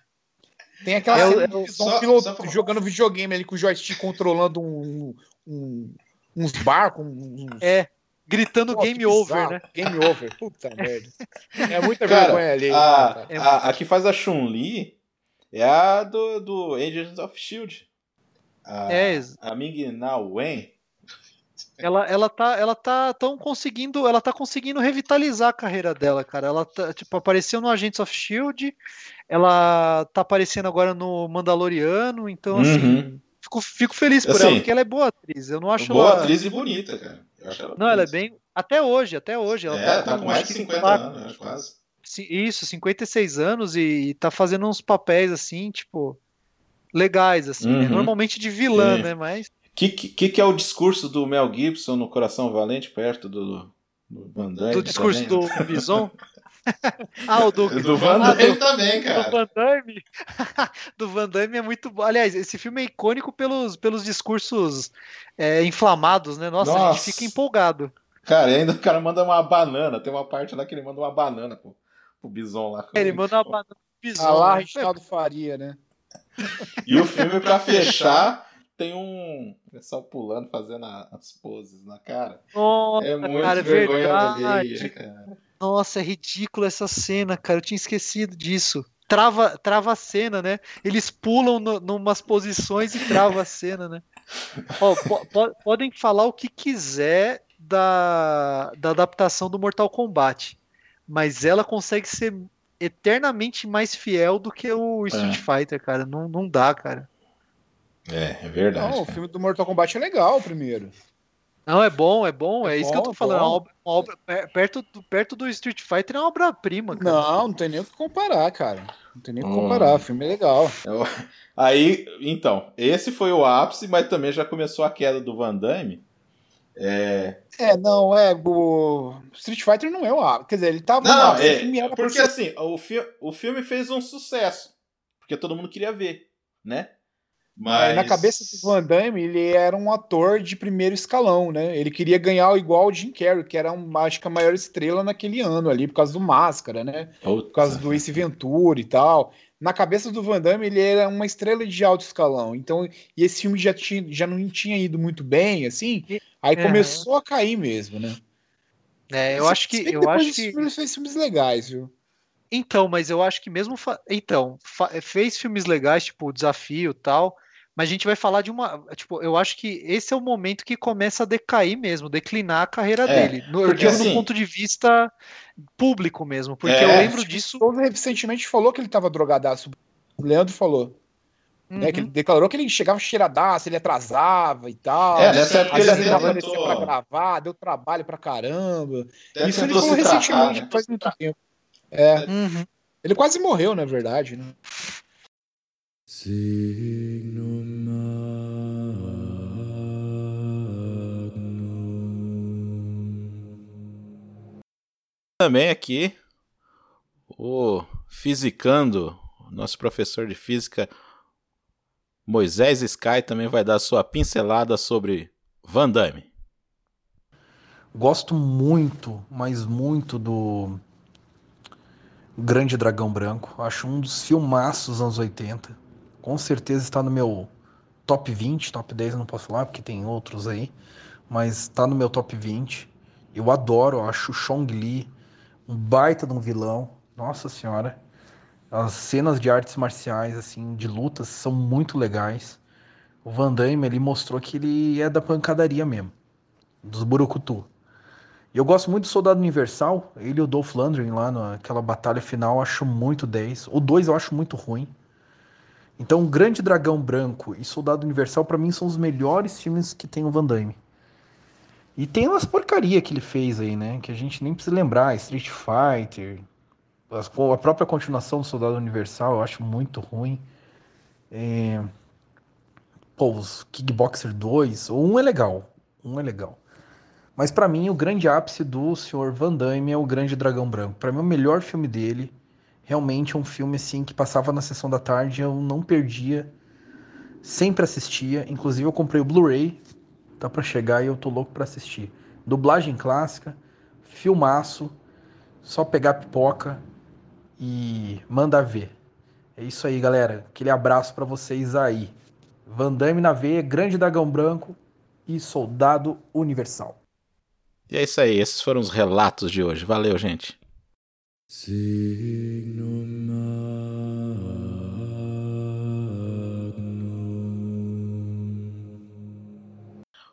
Tem aquela é, cena é, só, piloto só jogando videogame ali com o joystick controlando um, um, uns barcos. Uns... É, gritando Pô, game over, né? Game over, puta merda. É muita cara, vergonha ali. A, é a, a, que faz a Chun-Li é a do, do Agents of S.H.I.E.L.D. A, é. a Ming Na Wen. Ela, ela tá, ela tá tão conseguindo, ela tá conseguindo revitalizar a carreira dela, cara. Ela tá, tipo, apareceu no Agents of Shield, ela tá aparecendo agora no Mandaloriano, então assim, uhum. assim, fico, fico feliz por assim, ela, porque ela é boa atriz. Eu não acho boa ela... atriz e bonita, cara. Não, ela é bem. Até hoje, até hoje. Ela é, tá, tá com mais de 50 tá... anos, quase. Isso, 56 anos e tá fazendo uns papéis assim, tipo, legais, assim, né? uhum. né? Normalmente de vilã, é. né? Mas. O que, que, que, é o discurso do Mel Gibson no Coração Valente, perto do, do Van Damme? Do discurso também? do Bison? ah, o do, do Van Damme ah, também, cara. Do Van Damme. do Van Damme é muito bom. Aliás, esse filme é icônico pelos, pelos discursos é, inflamados, né? Nossa, Nossa, a gente fica empolgado. Cara, ainda o cara manda uma banana. Tem uma parte lá que ele manda uma banana pro, pro Bison lá. Ele manda uma banana pro Bison. Ah lá, né? Reginaldo Faria, né? E o filme, pra fechar, tem um pessoal pulando, fazendo as poses na cara. Nossa, é muito cara, é vergonha alheia, cara. Nossa, é ridículo essa cena, cara. Eu tinha esquecido disso. Trava, trava a cena, né? Eles pulam no, numas posições e trava a cena, né? Ó, po, po, podem falar o que quiser da, da adaptação do Mortal Kombat, mas ela consegue ser eternamente mais fiel do que o Street é. Fighter, cara. Não, não dá, cara. É, é verdade. Não, o filme do Mortal Kombat é legal, primeiro. Não, é bom, é bom, é, é isso bom, que eu tô falando. Uma obra, uma obra, perto, do, perto do Street Fighter é uma obra-prima. Não, não tem nem o que comparar, cara. Não tem nem o que comparar, hum. o filme é legal. Eu, aí, então, esse foi o ápice, mas também já começou a queda do Van Damme. É, é não, é. O Street Fighter não é o ápice. Quer dizer, ele tava. Não, é, porque assim, o, fi o filme fez um sucesso. Porque todo mundo queria ver, né? Mas... Na cabeça do Van Damme, ele era um ator de primeiro escalão, né? Ele queria ganhar igual o Jim Carrey, que era, um, acho que a maior estrela naquele ano ali, por causa do Máscara, né? Puta. Por causa do Ace Ventura e tal. Na cabeça do Van Damme, ele era uma estrela de alto escalão. Então, e esse filme já, tinha, já não tinha ido muito bem, assim. Aí é. começou a cair mesmo, né? É, eu acho que. Eu acho que ele fez filmes legais, viu? Então, mas eu acho que mesmo. Fa... Então, fa... fez filmes legais, tipo o Desafio tal mas a gente vai falar de uma. Tipo, eu acho que esse é o momento que começa a decair mesmo, declinar a carreira é, dele. No, eu digo assim, no ponto de vista público mesmo, porque é, eu lembro disso. O recentemente falou que ele estava drogadaço. O Leandro falou. Uhum. Né, que ele uhum. declarou que ele chegava cheiradaço, ele atrasava e tal. É, nessa época ele até aparecia pra gravar, deu trabalho pra caramba. Isso ele falou recentemente, faz muito tempo. É. Uhum. Ele quase morreu, na verdade, né? Também aqui o fisicando, nosso professor de física Moisés Sky também vai dar sua pincelada sobre Van Damme. Gosto muito, mas muito do Grande Dragão Branco. Acho um dos filmaços dos anos 80. Com certeza está no meu top 20, top 10 eu não posso falar porque tem outros aí, mas está no meu top 20. Eu adoro, acho o Chong Li um baita de um vilão. Nossa senhora. As cenas de artes marciais, assim, de lutas, são muito legais. O Van Damme, ele mostrou que ele é da pancadaria mesmo. Dos Burukutu. E eu gosto muito do Soldado Universal. Ele e o Dolph Lundgren lá naquela batalha final, eu acho muito 10. O 2 eu acho muito ruim. Então, Grande Dragão Branco e Soldado Universal, para mim, são os melhores filmes que tem o Van Damme. E tem umas porcaria que ele fez aí, né? Que a gente nem precisa lembrar. Street Fighter, a própria continuação do Soldado Universal eu acho muito ruim. É... Pô, os Kickboxer 2, um é legal, um é legal. Mas para mim o grande ápice do Sr. Van Damme é o Grande Dragão Branco. Para mim o melhor filme dele, realmente é um filme assim que passava na sessão da tarde, eu não perdia, sempre assistia, inclusive eu comprei o Blu-ray, tá para chegar e eu tô louco para assistir. Dublagem clássica, filmaço, só pegar pipoca e manda ver. É isso aí, galera. Aquele abraço para vocês aí. Van Damme na veia, Grande Dragão Branco e Soldado Universal. E é isso aí, esses foram os relatos de hoje. Valeu, gente.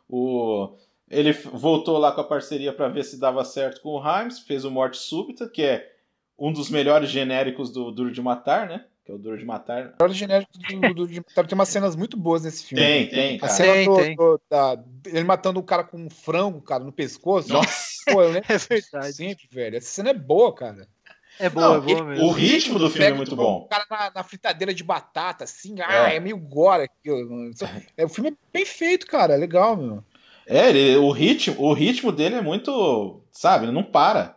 O ele voltou lá com a parceria para ver se dava certo com o Himes, fez o Morte Súbita, que é um dos melhores genéricos do Duro de Matar, né? Que é o Duro de Matar. O melhor genérico do Duro de Matar tem umas cenas muito boas nesse filme. Tem, tem. Cara. A cena tem, do, tem. Do, da, ele matando o cara com um frango, cara, no pescoço. Nossa! Pô, eu lembro é verdade. sempre, velho. Essa cena é boa, cara. É boa, Não, é boa mesmo. O ritmo do filme é muito bom. O cara na, na, fritadeira de batata, assim, ah, é, é meio gore aquilo. É, o filme é bem feito, cara. É legal, meu. É, ele, o, ritmo, o ritmo dele é muito. Sabe, ele não para.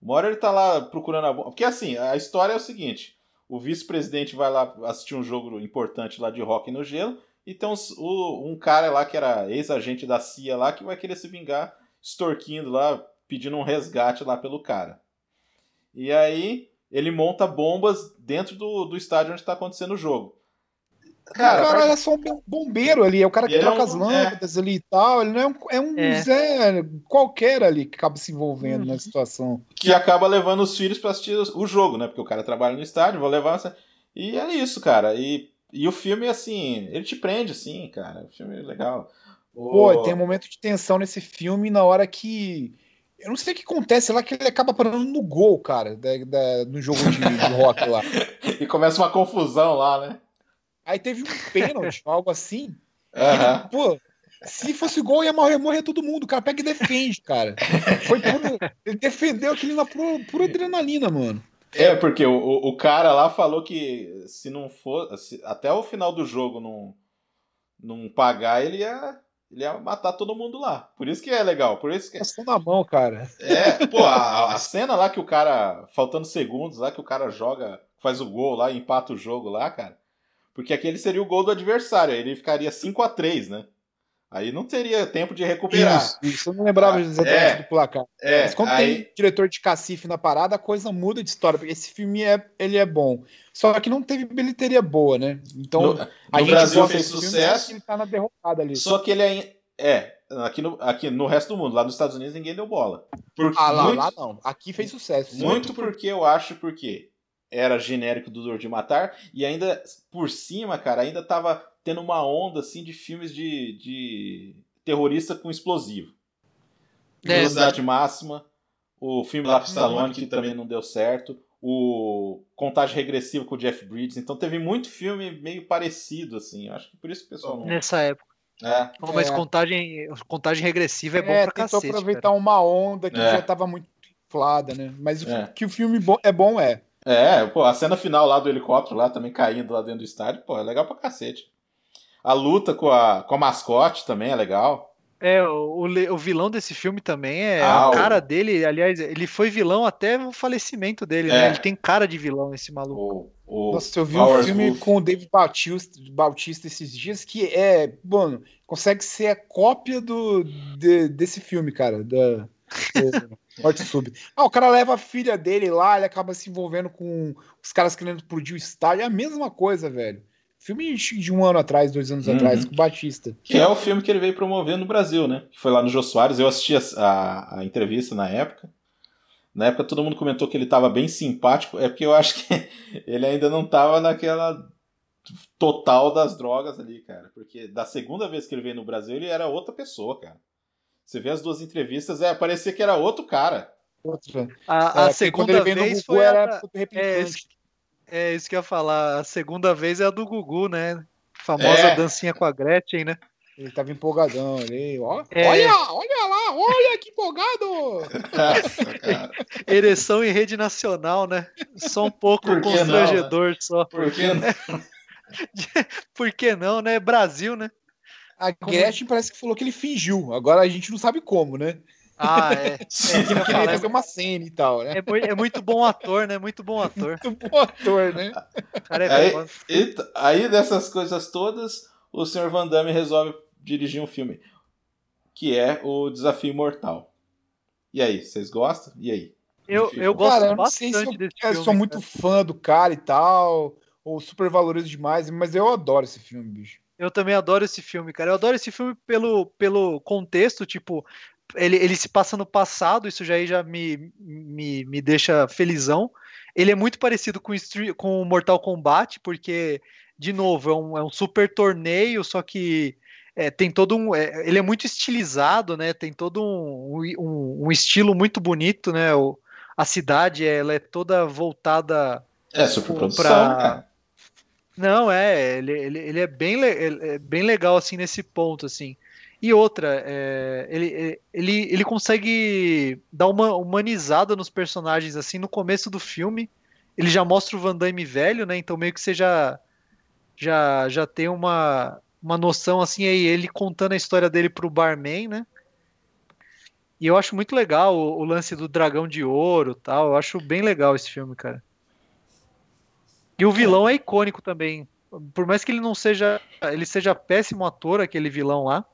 Uma hora ele tá lá procurando a bomba. Porque assim, a história é o seguinte: o vice-presidente vai lá assistir um jogo importante lá de rock no gelo. E tem uns, o, um cara lá que era ex-agente da CIA lá que vai querer se vingar, extorquindo lá, pedindo um resgate lá pelo cara. E aí ele monta bombas dentro do, do estádio onde está acontecendo o jogo. Cara, o cara é só um bombeiro ali, é o cara que troca é um, as lâmpadas é. ali e tal. Ele não é um, é um é. Zé qualquer ali que acaba se envolvendo uhum. na situação. Que acaba levando os filhos para assistir o jogo, né? Porque o cara trabalha no estádio, vou levar. E é isso, cara. E, e o filme, assim, ele te prende, assim, cara. O filme é legal. Pô, oh. tem um momento de tensão nesse filme na hora que. Eu não sei o que acontece lá, que ele acaba parando no gol, cara, da, da no jogo de, de rock lá. e começa uma confusão lá, né? Aí teve um pênalti, algo assim. Uhum. pô, se fosse gol, ia morrer, morrer todo mundo. O cara pega e defende, cara. Foi puro, ele defendeu aquilo na pura, adrenalina, mano. É, porque o, o cara lá falou que se não for. Se, até o final do jogo não, não pagar, ele ia, ele ia matar todo mundo lá. Por isso que é legal. Por isso que. Passou na mão, cara. É, pô, a, a cena lá que o cara. Faltando segundos lá, que o cara joga, faz o gol lá e empata o jogo lá, cara. Porque aquele seria o gol do adversário, aí ele ficaria 5 a 3 né? Aí não teria tempo de recuperar. Isso, isso eu não lembrava ah, exatamente é, do placar. É, Mas quando aí... tem diretor de cacife na parada, a coisa muda de história, porque esse filme é, ele é bom. Só que não teve bilheteria boa, né? Então, no, a no Brasil fez sucesso. Filme, ele tá na derrocada ali. Só que ele é, é aqui, no, aqui no resto do mundo, lá nos Estados Unidos, ninguém deu bola. Porque ah, lá, muito, lá não. Aqui fez sucesso. Muito porque eu acho porque era genérico do Dor de Matar, e ainda por cima, cara, ainda tava tendo uma onda assim de filmes de, de terrorista com explosivo. É, Velocidade é, máxima, o filme lá Stallone, que também não deu certo, o Contagem Regressiva com o Jeff Bridges, então teve muito filme meio parecido, assim, acho que por isso que o pessoal não... Nessa época. É. Mas é. contagem, contagem regressiva é bom é, pra tentou cacete. aproveitar cara. uma onda que é. já tava muito inflada, né? Mas é. que o filme é bom é É, pô, a cena final lá do helicóptero lá também caindo lá dentro do estádio, pô, é legal pra cacete. A luta com a, com a mascote também é legal. É, o, o, vilão desse filme também é ah, a cara o... dele. Aliás, ele foi vilão até o falecimento dele, né? é. né? Ele tem cara de vilão, esse maluco. O, o Nossa, eu vi um filme Wolf. com o David Bautista, Bautista esses dias que é, mano, consegue ser a cópia do, de, desse filme, cara. Da, Morte Súbita. Ah, o cara leva a filha dele lá, ele acaba se envolvendo com os caras querendo explodir o estádio. É a mesma coisa, velho. Filme de um ano atrás, dois anos uhum. atrás, com o Batista. Que é o filme que ele veio promover no Brasil, né? Que foi lá no Jô Soares. Eu assisti a, a, a entrevista na época. Na época todo mundo comentou que ele estava bem simpático. É porque eu acho que ele ainda não estava naquela total das drogas ali, cara. Porque da segunda vez que ele veio no Brasil, ele era outra pessoa, cara. Você vê as duas entrevistas, é, parecia que era outro cara. Outra. A, a é, segunda vez foi era a... é, é isso que eu ia falar. A segunda vez é a do Gugu, né? Famosa é. dancinha com a Gretchen, né? Ele tava empolgadão ali. Ó, é. Olha, olha lá, olha que empolgado! Ereção em rede nacional, né? Só um pouco constrangedor, não, né? só. Por que não? Por que não, né? Brasil, né? A Gretchen parece que falou que ele fingiu. Agora a gente não sabe como, né? Ah, é. é que queria fazer uma cena e tal, né? É, é, muito bom ator, né? Muito bom ator. Muito bom ator, né? Cara, é aí, e, aí, dessas coisas todas, o Sr. Van Damme resolve dirigir um filme. Que é o Desafio Mortal. E aí, vocês gostam? E aí? Eu, eu gosto cara, eu bastante se eu, desse eu filme. sou muito fã do cara e tal, ou super valorizo demais, mas eu adoro esse filme, bicho. Eu também adoro esse filme, cara. Eu adoro esse filme pelo, pelo contexto, tipo, ele, ele se passa no passado, isso já, já me, me, me deixa felizão. Ele é muito parecido com, com Mortal Kombat, porque, de novo, é um, é um super torneio, só que é, tem todo um. É, ele é muito estilizado, né? Tem todo um, um, um estilo muito bonito, né? O, a cidade ela é toda voltada. É, pra... Não, é, ele, ele, ele é, bem, ele é bem legal assim nesse ponto, assim. E outra, é, ele, ele, ele consegue dar uma humanizada nos personagens, assim, no começo do filme. Ele já mostra o Van Damme velho, né? Então meio que você já, já, já tem uma, uma noção, assim, aí ele contando a história dele pro barman, né? E eu acho muito legal o, o lance do dragão de ouro tal. Eu acho bem legal esse filme, cara. E o vilão é icônico também. Por mais que ele não seja. Ele seja péssimo ator, aquele vilão lá.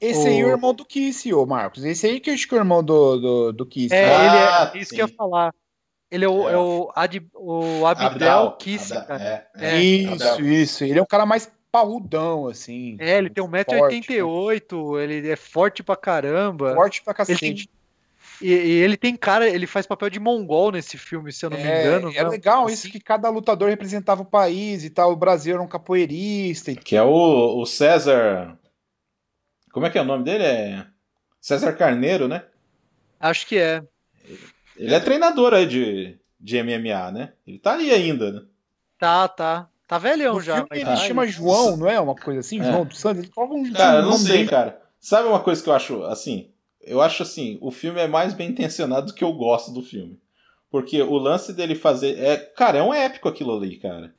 Esse o... aí é o irmão do Kiss, ô Marcos. Esse aí que eu acho que é o irmão do, do, do Kiss. É, ah, ele é ah, isso sim. que eu ia falar. Ele é o, é. é o, Ad, o Abdel, Abdel Kiss, cara. É, é. Isso, Abdel. isso. Ele é um cara mais parrudão, assim. É, ele tem 1,88m, né? ele é forte pra caramba. Forte pra cacete. Ele tem, e, e, ele tem cara, ele faz papel de mongol nesse filme, se eu não é, me engano. É legal assim. isso que cada lutador representava o país e tal. O Brasil era um capoeirista. Que é o, o César. Como é que é o nome dele? É César Carneiro, né? Acho que é. Ele é treinador aí de, de MMA, né? Ele tá ali ainda, né? Tá, tá. Tá velhão no já. Ele tá. chama João, não é? Uma coisa assim? É. João dos Santos? Ele coloca um Cara, eu não sei, cara. Sabe uma coisa que eu acho, assim, eu acho assim, o filme é mais bem intencionado do que eu gosto do filme. Porque o lance dele fazer. É, cara, é um épico aquilo ali, cara.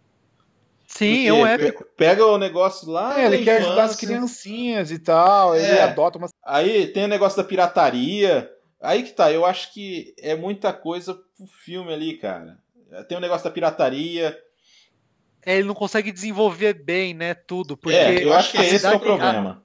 Sim, Porque é um épico. Pega o negócio lá. É, ele quer ajudar as criancinhas e tal. É. Ele adota uma. Aí tem o negócio da pirataria. Aí que tá, eu acho que é muita coisa pro filme ali, cara. Tem o negócio da pirataria. É, ele não consegue desenvolver bem, né, tudo. Porque é, eu acho que esse é o problema.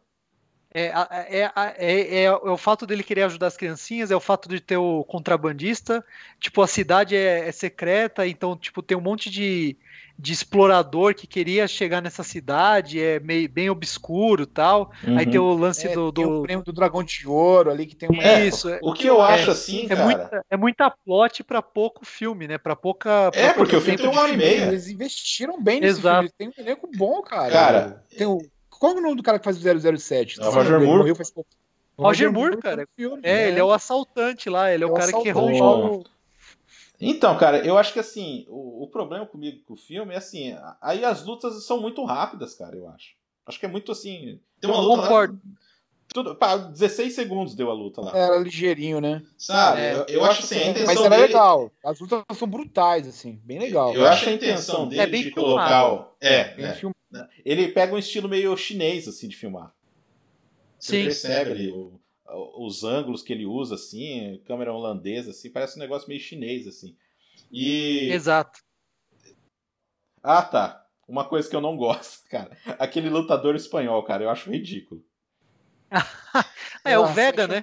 É, é, é, é, o fato dele querer ajudar as criancinhas, é o fato de ter o contrabandista, tipo, a cidade é, secreta, então, tipo, tem um monte de, de explorador que queria chegar nessa cidade, é meio, bem obscuro tal. Uhum. Aí tem o lance do, do... o prêmio do Dragão de Ouro ali, que tem uma... Isso. o que eu acho, assim, é, cara... Muita, é muita plot pra pouco filme, né? Pra pouca... É, porque o filme tem uma hora e meia. Eles investiram bem nesse Exato. filme, tem um elenco bom, cara. Cara... Tem o qual é o nome do cara que faz o 007? É o Roger Moore. Morreu faz pouco. Roger, Roger Moore, cara. Filme, é, né? ele é o assaltante lá, ele é, é o cara que errou o jogo. Então, cara, eu acho que assim, o, o, problema comigo com o filme é assim, aí as lutas são muito rápidas, cara, eu acho. Acho que é muito assim. Tem uma luta concordo. Tudo, pá, 16 segundos deu a luta lá. Era ligeirinho, né? Sabe? É, eu, eu acho assim, a intenção Mas era dele, legal. As lutas são brutais, assim. Bem legal. Eu acho a intenção dele É bem de filmado. colocar. o- É, Bem é. filmado. Ele pega um estilo meio chinês, assim, de filmar. Você Sim. percebe ali o- o- os ângulos que ele usa, assim, câmera holandesa, assim, parece um negócio meio chinês, assim. E. Exato. Ah, tá. Uma coisa que eu não gosto, cara. Aquele lutador espanhol, cara, eu acho ridículo. É o Vega, né?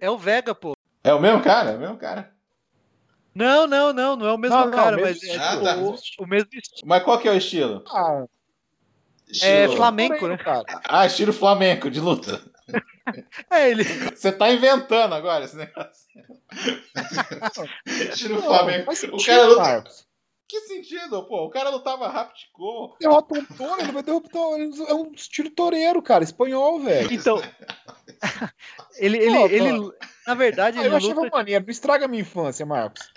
É o Vega, pô. É o mesmo cara? É o mesmo cara. Não, não, não, não é o mesmo Não, não, cara, mesmo mas é estilo. tipo, Ah, tá. o, o mesmo estilo. Mas qual que é o estilo? Ah, É Estilo- flamenco, porém, né? cara. Ah, estilo flamenco de luta. É ele. Você tá inventando agora esse negócio. estilo Não, flamenco. O cara luta. Marcos. Que sentido, pô? O cara lutava rapidcore. Derrota um touro, ele vai derrotar. É um estilo toureiro, cara. Espanhol, velho. Então. ele, ele, Pô, ele, na verdade, Ah, ele eu achava luta. maneiro. Não estraga a minha infância, Marcos.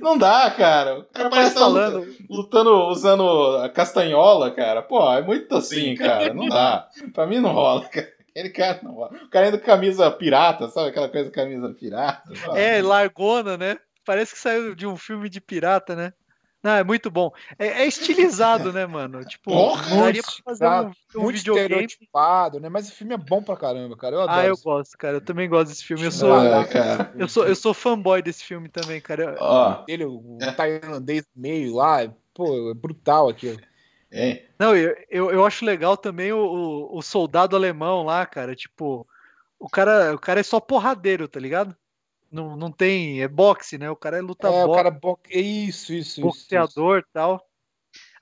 Não dá, cara. O cara parece Tá lutando, lutando, usando a castanhola, cara. Pô, é muito assim, cara. Não dá. Pra mim não rola, cara. Aquele cara não rola. O cara ainda com camisa pirata, sabe? Aquela coisa camisa pirata. Pô. É, largona, né? Parece que saiu de um filme de pirata, né? Não, é muito bom. É, é estilizado, né, mano? Tipo, Porra, daria pra fazer um, um Muito videogame. estereotipado, né? Mas o filme é bom pra caramba, cara. Eu adoro. Ah, eu esse gosto, cara. Eu também gosto desse filme. Eu sou, Ah, cara. eu sou, eu sou fanboy desse filme também, cara. Ó, Ele, o tailandês no meio lá, pô, é brutal aquilo. é. Não, eu, eu, eu acho legal também o, o, o soldado alemão lá, cara. Tipo, o cara, o cara é só porradeiro, tá ligado? Não, não tem. É boxe, né? O cara é luta é, o boxe, cara bo... Isso, isso, isso. boxeador e tal.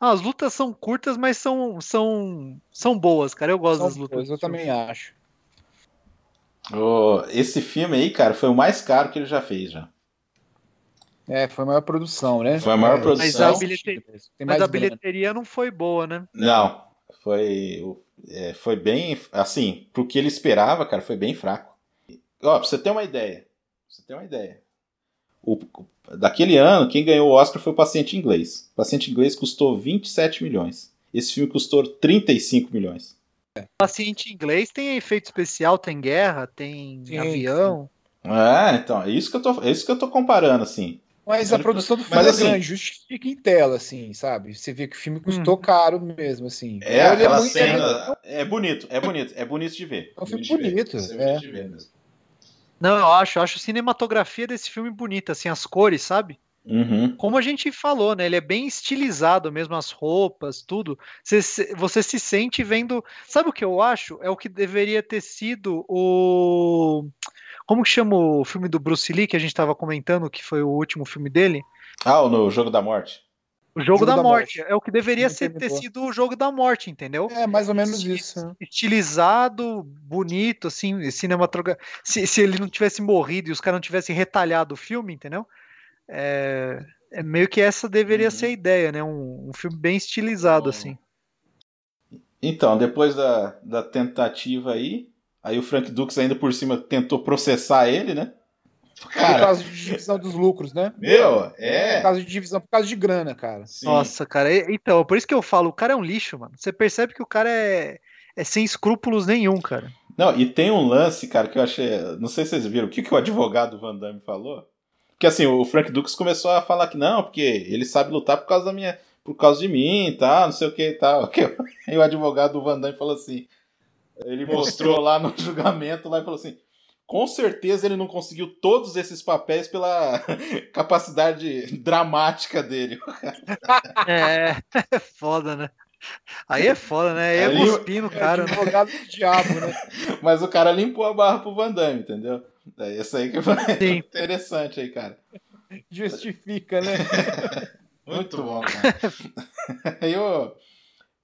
Ah, as lutas são curtas, mas são, são, são boas, cara. Eu gosto São das lutas. boas, eu também acho. Ô, esse filme aí, cara, foi o mais caro que ele já fez já. É, foi a maior produção, né? Foi a maior É, produção. Mas a bilheteria- Mas a bilheteria não foi boa, né? Não, foi, é, foi bem, assim, pro que ele esperava, cara, foi bem fraco. Ó, pra você ter uma ideia, você ter uma ideia. O, daquele ano, quem ganhou o Oscar foi o Paciente Inglês. O Paciente Inglês custou 27 milhões. Esse filme custou 35 milhões. Paciente inglês tem efeito especial, tem guerra, tem Sim, avião. É, então, é isso que eu tô, é isso que eu tô comparando, assim. Mas a produção do filme Mas é assim- grande, justifica em tela, assim, sabe? Você vê que o filme custou caro mesmo, assim. É, Ele aquela muito- cena. É bonito, é bonito, é bonito de ver. É um filme bonito, É bonito é. de ver mesmo. Não, eu acho, eu acho a cinematografia desse filme bonita, assim, as cores, sabe? Uhum. Como a gente falou, né? Ele é bem estilizado mesmo, as roupas, tudo. Você, se- você se sente vendo. Sabe o que eu acho? É o que deveria ter sido o. Como que chama o filme do Bruce Lee que a gente estava comentando, que foi o último filme dele? Ah, no Jogo da Morte. O Jogo, Jogo da, da Morte. Morte. É o que deveria ser, ter sido o Jogo da Morte, entendeu? É, mais ou menos Esti- isso. né? Estilizado, bonito, assim, cinematográfico. Se, se ele não tivesse morrido e os caras não tivessem retalhado o filme, entendeu? É, é meio que essa deveria Uhum. ser a ideia, né? Um, um filme bem estilizado, Bom. assim. Então, depois da, da tentativa aí, aí o Frank Dux ainda por cima tentou processar ele, né? Por Cara, causa de divisão dos lucros, né? meu, Por é. causa de divisão, por causa de grana, cara. Sim. Nossa, cara. e- Então, por isso que eu falo, o cara é um lixo, mano. Você percebe que o cara é, é sem escrúpulos nenhum, cara. Não, e tem um lance, cara, que eu achei. Não sei se vocês viram, o que, que o advogado Van Damme falou? Porque assim, o Frank Dux começou a falar que não, porque ele sabe lutar por causa da minha. Por causa de mim e tal, não sei o que e tal. Aí o advogado do Van Damme falou assim. Ele mostrou lá no julgamento lá e falou assim. Com certeza ele não conseguiu todos esses papéis pela capacidade dramática dele. É, é foda, né? Aí é foda, né? Aí é Ali- É cara. né? advogado do diabo, né? Mas o cara limpou a barra pro Van Damme, entendeu? É isso aí que foi Sim. interessante aí, cara. Justifica, né? Muito bom, cara. Aí o,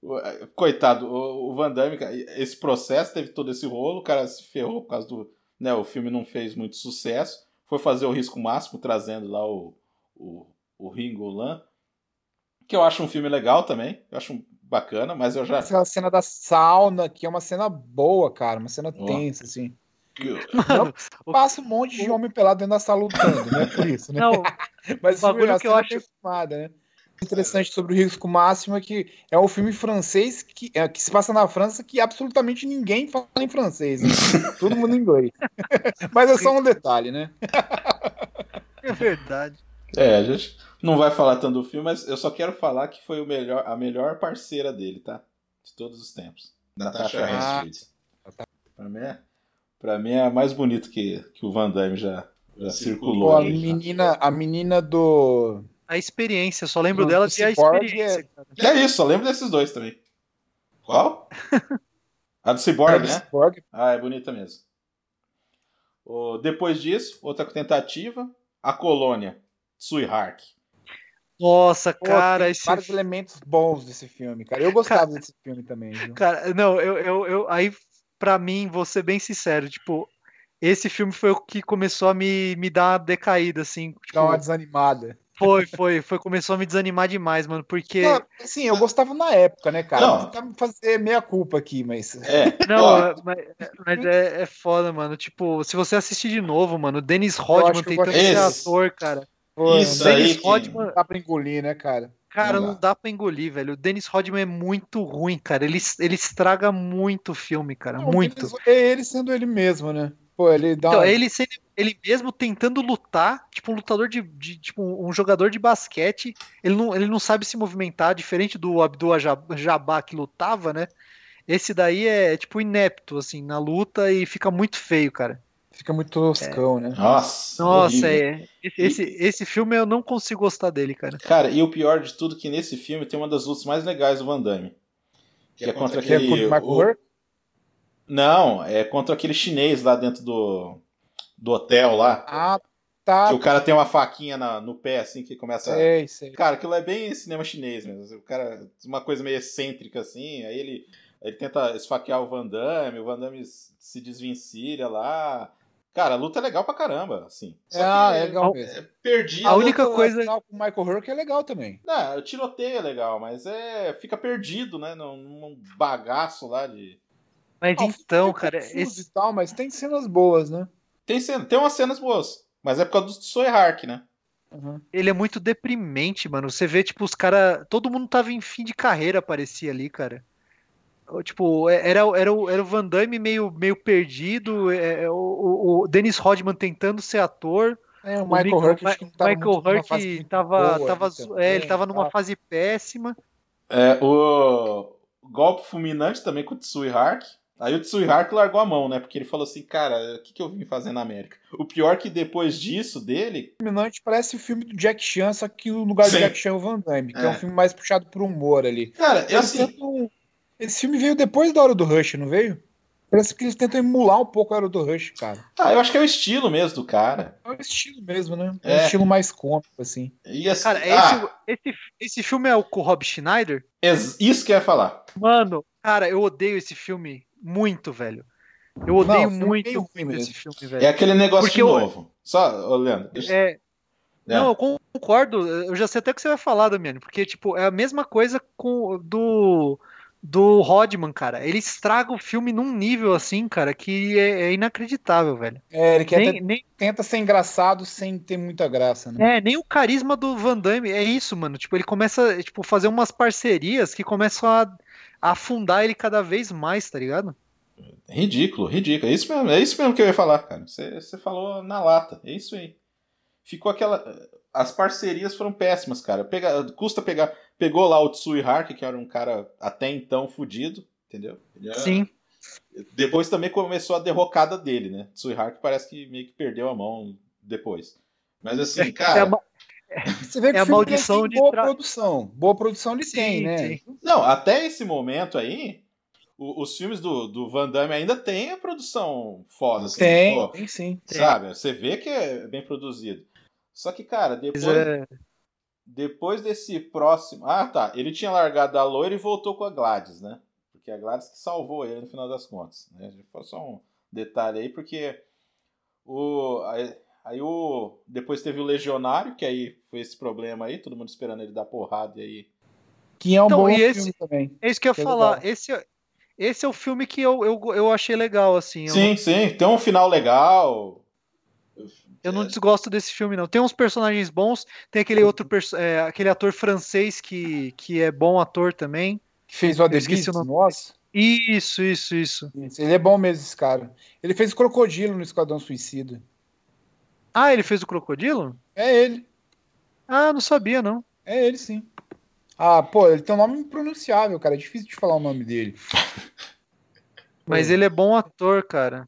o- coitado, o, o Van Damme, cara, esse processo teve todo esse rolo, o cara se ferrou por causa do. Né, o filme não fez muito sucesso. Foi fazer o risco máximo, trazendo lá o, o, o Ringo Lam, que eu acho um filme legal também. Eu acho bacana, mas eu já. Aquela cena da sauna, que é uma cena boa, cara. Uma cena Ó. tensa, assim. Mano, Passa um monte de homem pelado dentro da sala lutando, né? Por isso, né? não, Mas o bagulho que eu acho- é filmada, né? Interessante sobre o Risco Máximo é que é um filme francês que, é, que se passa na França que absolutamente ninguém fala em francês. Né? Todo mundo em inglês. Mas é só um detalhe, né? É verdade. É, a gente não vai falar tanto do filme, mas eu só quero falar que foi o melhor, a melhor parceira dele, tá? De todos os tempos. Natasha Henstridge. Pra mim, é, pra mim é a mais bonita que, que o Van Damme já, já circulou. Pô, a, menina, a menina do. A experiência, só lembro dela de a experiência. É... É isso, só lembro desses dois também. Qual? a do Cyborg, né? Cyborg. Ah, é bonita mesmo. O, depois disso, outra tentativa, a colônia, Tsui Hark. Nossa, Pô, cara. Tem esse... vários elementos bons desse filme, cara. Eu gostava cara, desse filme também. Viu? Cara, não, eu, eu, eu, aí, pra mim, vou ser bem sincero, tipo, esse filme foi o que começou a me, me dar uma decaída, assim. Tipo, Dar uma desanimada. Foi, foi, foi, começou a me desanimar demais, mano, porque... Não, assim, eu gostava na época, né, cara? Não. Vou fazer meia culpa aqui, mas... É. Não, mas, mas é, é, foda, mano, tipo, se você assistir de novo, mano, o Dennis Rodman tentando ser ator, cara... Pô, Isso Dennis aí Rodman... Não dá pra engolir, né, cara? Cara, não, não dá pra engolir, velho. O Dennis Rodman é muito ruim, cara. Ele, ele estraga muito o filme, cara. Não, muito. É ele sendo ele mesmo, né? Pô, ele dá então, uma... ele, ele mesmo tentando lutar, tipo um lutador de, de, tipo um jogador de basquete, ele não, ele não sabe se movimentar, diferente do Abdul Jabá que lutava, né? Esse daí é tipo inepto assim na luta e fica muito feio, cara. Fica muito toscão, é. né? Nossa. Nossa, é. Esse, esse, esse, filme eu não consigo gostar dele, cara. Cara, e o pior de tudo é que nesse filme tem uma das lutas mais legais do Van Damme. Que, que é contra, contra aquele. É o, não, é contra aquele chinês lá dentro do, do hotel lá. Ah, tá. Que o cara tem uma faquinha na, no pé, assim, que começa. Sei, sei. Cara, aquilo é bem cinema chinês mesmo. O cara, uma coisa meio excêntrica, assim, aí ele, ele tenta esfaquear o Van Damme, o Van Damme se desvencilha lá. Cara, a luta é legal pra caramba, assim. Só ah, é legal mesmo. É, perdi. A, a única coisa. Com o Michael Hurk é legal também. Não, o tiroteio é legal, mas é fica perdido, né? Num, num bagaço lá de. Mas ah, então, cara. Esse... Tal, mas tem cenas boas, né? Tem, cena, tem umas cenas boas. Mas é por causa do Soy Hark, né? Uhum. Ele é muito deprimente, mano. Você vê, tipo, os caras. Todo mundo tava em fim de carreira, parecia ali, cara. Tipo, é, era, era, o, era o Van Damme meio, meio perdido, é, é o, o Dennis Rodman tentando ser ator. É, o Michael Hurk Michael Hurk tava, tava, é, ele tava numa fase péssima. É, o golpe fulminante também com o Tsui Hark. Aí o Tsui Hark largou a mão, né? Porque ele falou assim, cara, o que, que eu vim fazer na América? O pior é que depois disso, dele... Fulminante parece o filme do Jack Chan, só que no lugar Sim. do Jack Chan é o Van Damme, que é. é um filme mais puxado por humor ali. Cara, eu assim... Esse filme veio depois da Hora do Rush, não veio? Parece que eles tentam emular um pouco a Hora do Rush, cara. Ah, eu acho que é o estilo mesmo do cara. É o estilo mesmo, né? É, é. um estilo mais cômico, assim. E assim cara, ah, esse, esse, esse filme é o com o Rob Schneider? Isso que eu ia falar. Mano, cara, eu odeio esse filme muito, velho. Eu odeio não, muito esse filme, velho. É aquele negócio Porque novo. Eu... Só, ô, Leandro. Deixa... É, é. Não, eu concordo. Eu já sei até o que você vai falar, Damiano. Porque, tipo, é a mesma coisa com do do Rodman, cara. Ele estraga o filme num nível assim, cara, que é, é inacreditável, velho. É, ele quer nem, nem... tenta ser engraçado sem ter muita graça, né? É, nem o carisma do Van Damme é isso, mano. Tipo, ele começa tipo fazer umas parcerias que começam a afundar ele cada vez mais, tá ligado? Ridículo, ridículo. É isso mesmo, é isso mesmo que eu ia falar, cara. Você, você falou na lata. É isso aí. Ficou aquela. As parcerias foram péssimas, cara. Pega, custa pegar Pegou lá o Tsui Hark, que era um cara até então fudido, entendeu? Era... Sim. Depois também começou a derrocada dele, né? Tsui Hark parece que meio que perdeu a mão depois. Mas assim, é, cara. É Você vê que é a maldição de boa tra... produção. Boa produção ele sim, tem, né? Sim. Não, até esse momento aí, os filmes do, do Van Damme ainda tem a produção foda. Assim, tem, pô, tem sim. Sabe? Você vê que é bem produzido. Só que, cara, depois. É... Depois desse próximo. Ah, tá. Ele tinha largado a loira e voltou com a Gladys, né? Porque a Gladys que salvou ele no final das contas. Né? Só um detalhe aí, porque o. Aí, aí o. Depois teve o Legionário, que aí foi esse problema aí, todo mundo esperando ele dar porrada e aí. Que é um então, bom esse, filme também. É isso que eu ia falar. Esse, esse é o filme que eu, eu, eu achei legal, assim. Sim, não... sim. Tem um final legal. Eu não desgosto desse filme, não. Tem uns personagens bons, tem aquele outro é, aquele ator francês que, que é bom ator também. Que fez o Adesqueci o nome. Nossa. Isso, isso, isso, isso. Ele é bom mesmo, esse cara. Ele fez o Crocodilo no Esquadrão Suicida. Ah, ele fez o Crocodilo? É ele. Ah, não sabia, não. É ele, sim. Ah, pô, ele tem um nome impronunciável, cara. É difícil de falar o nome dele. Mas ele é bom ator, cara.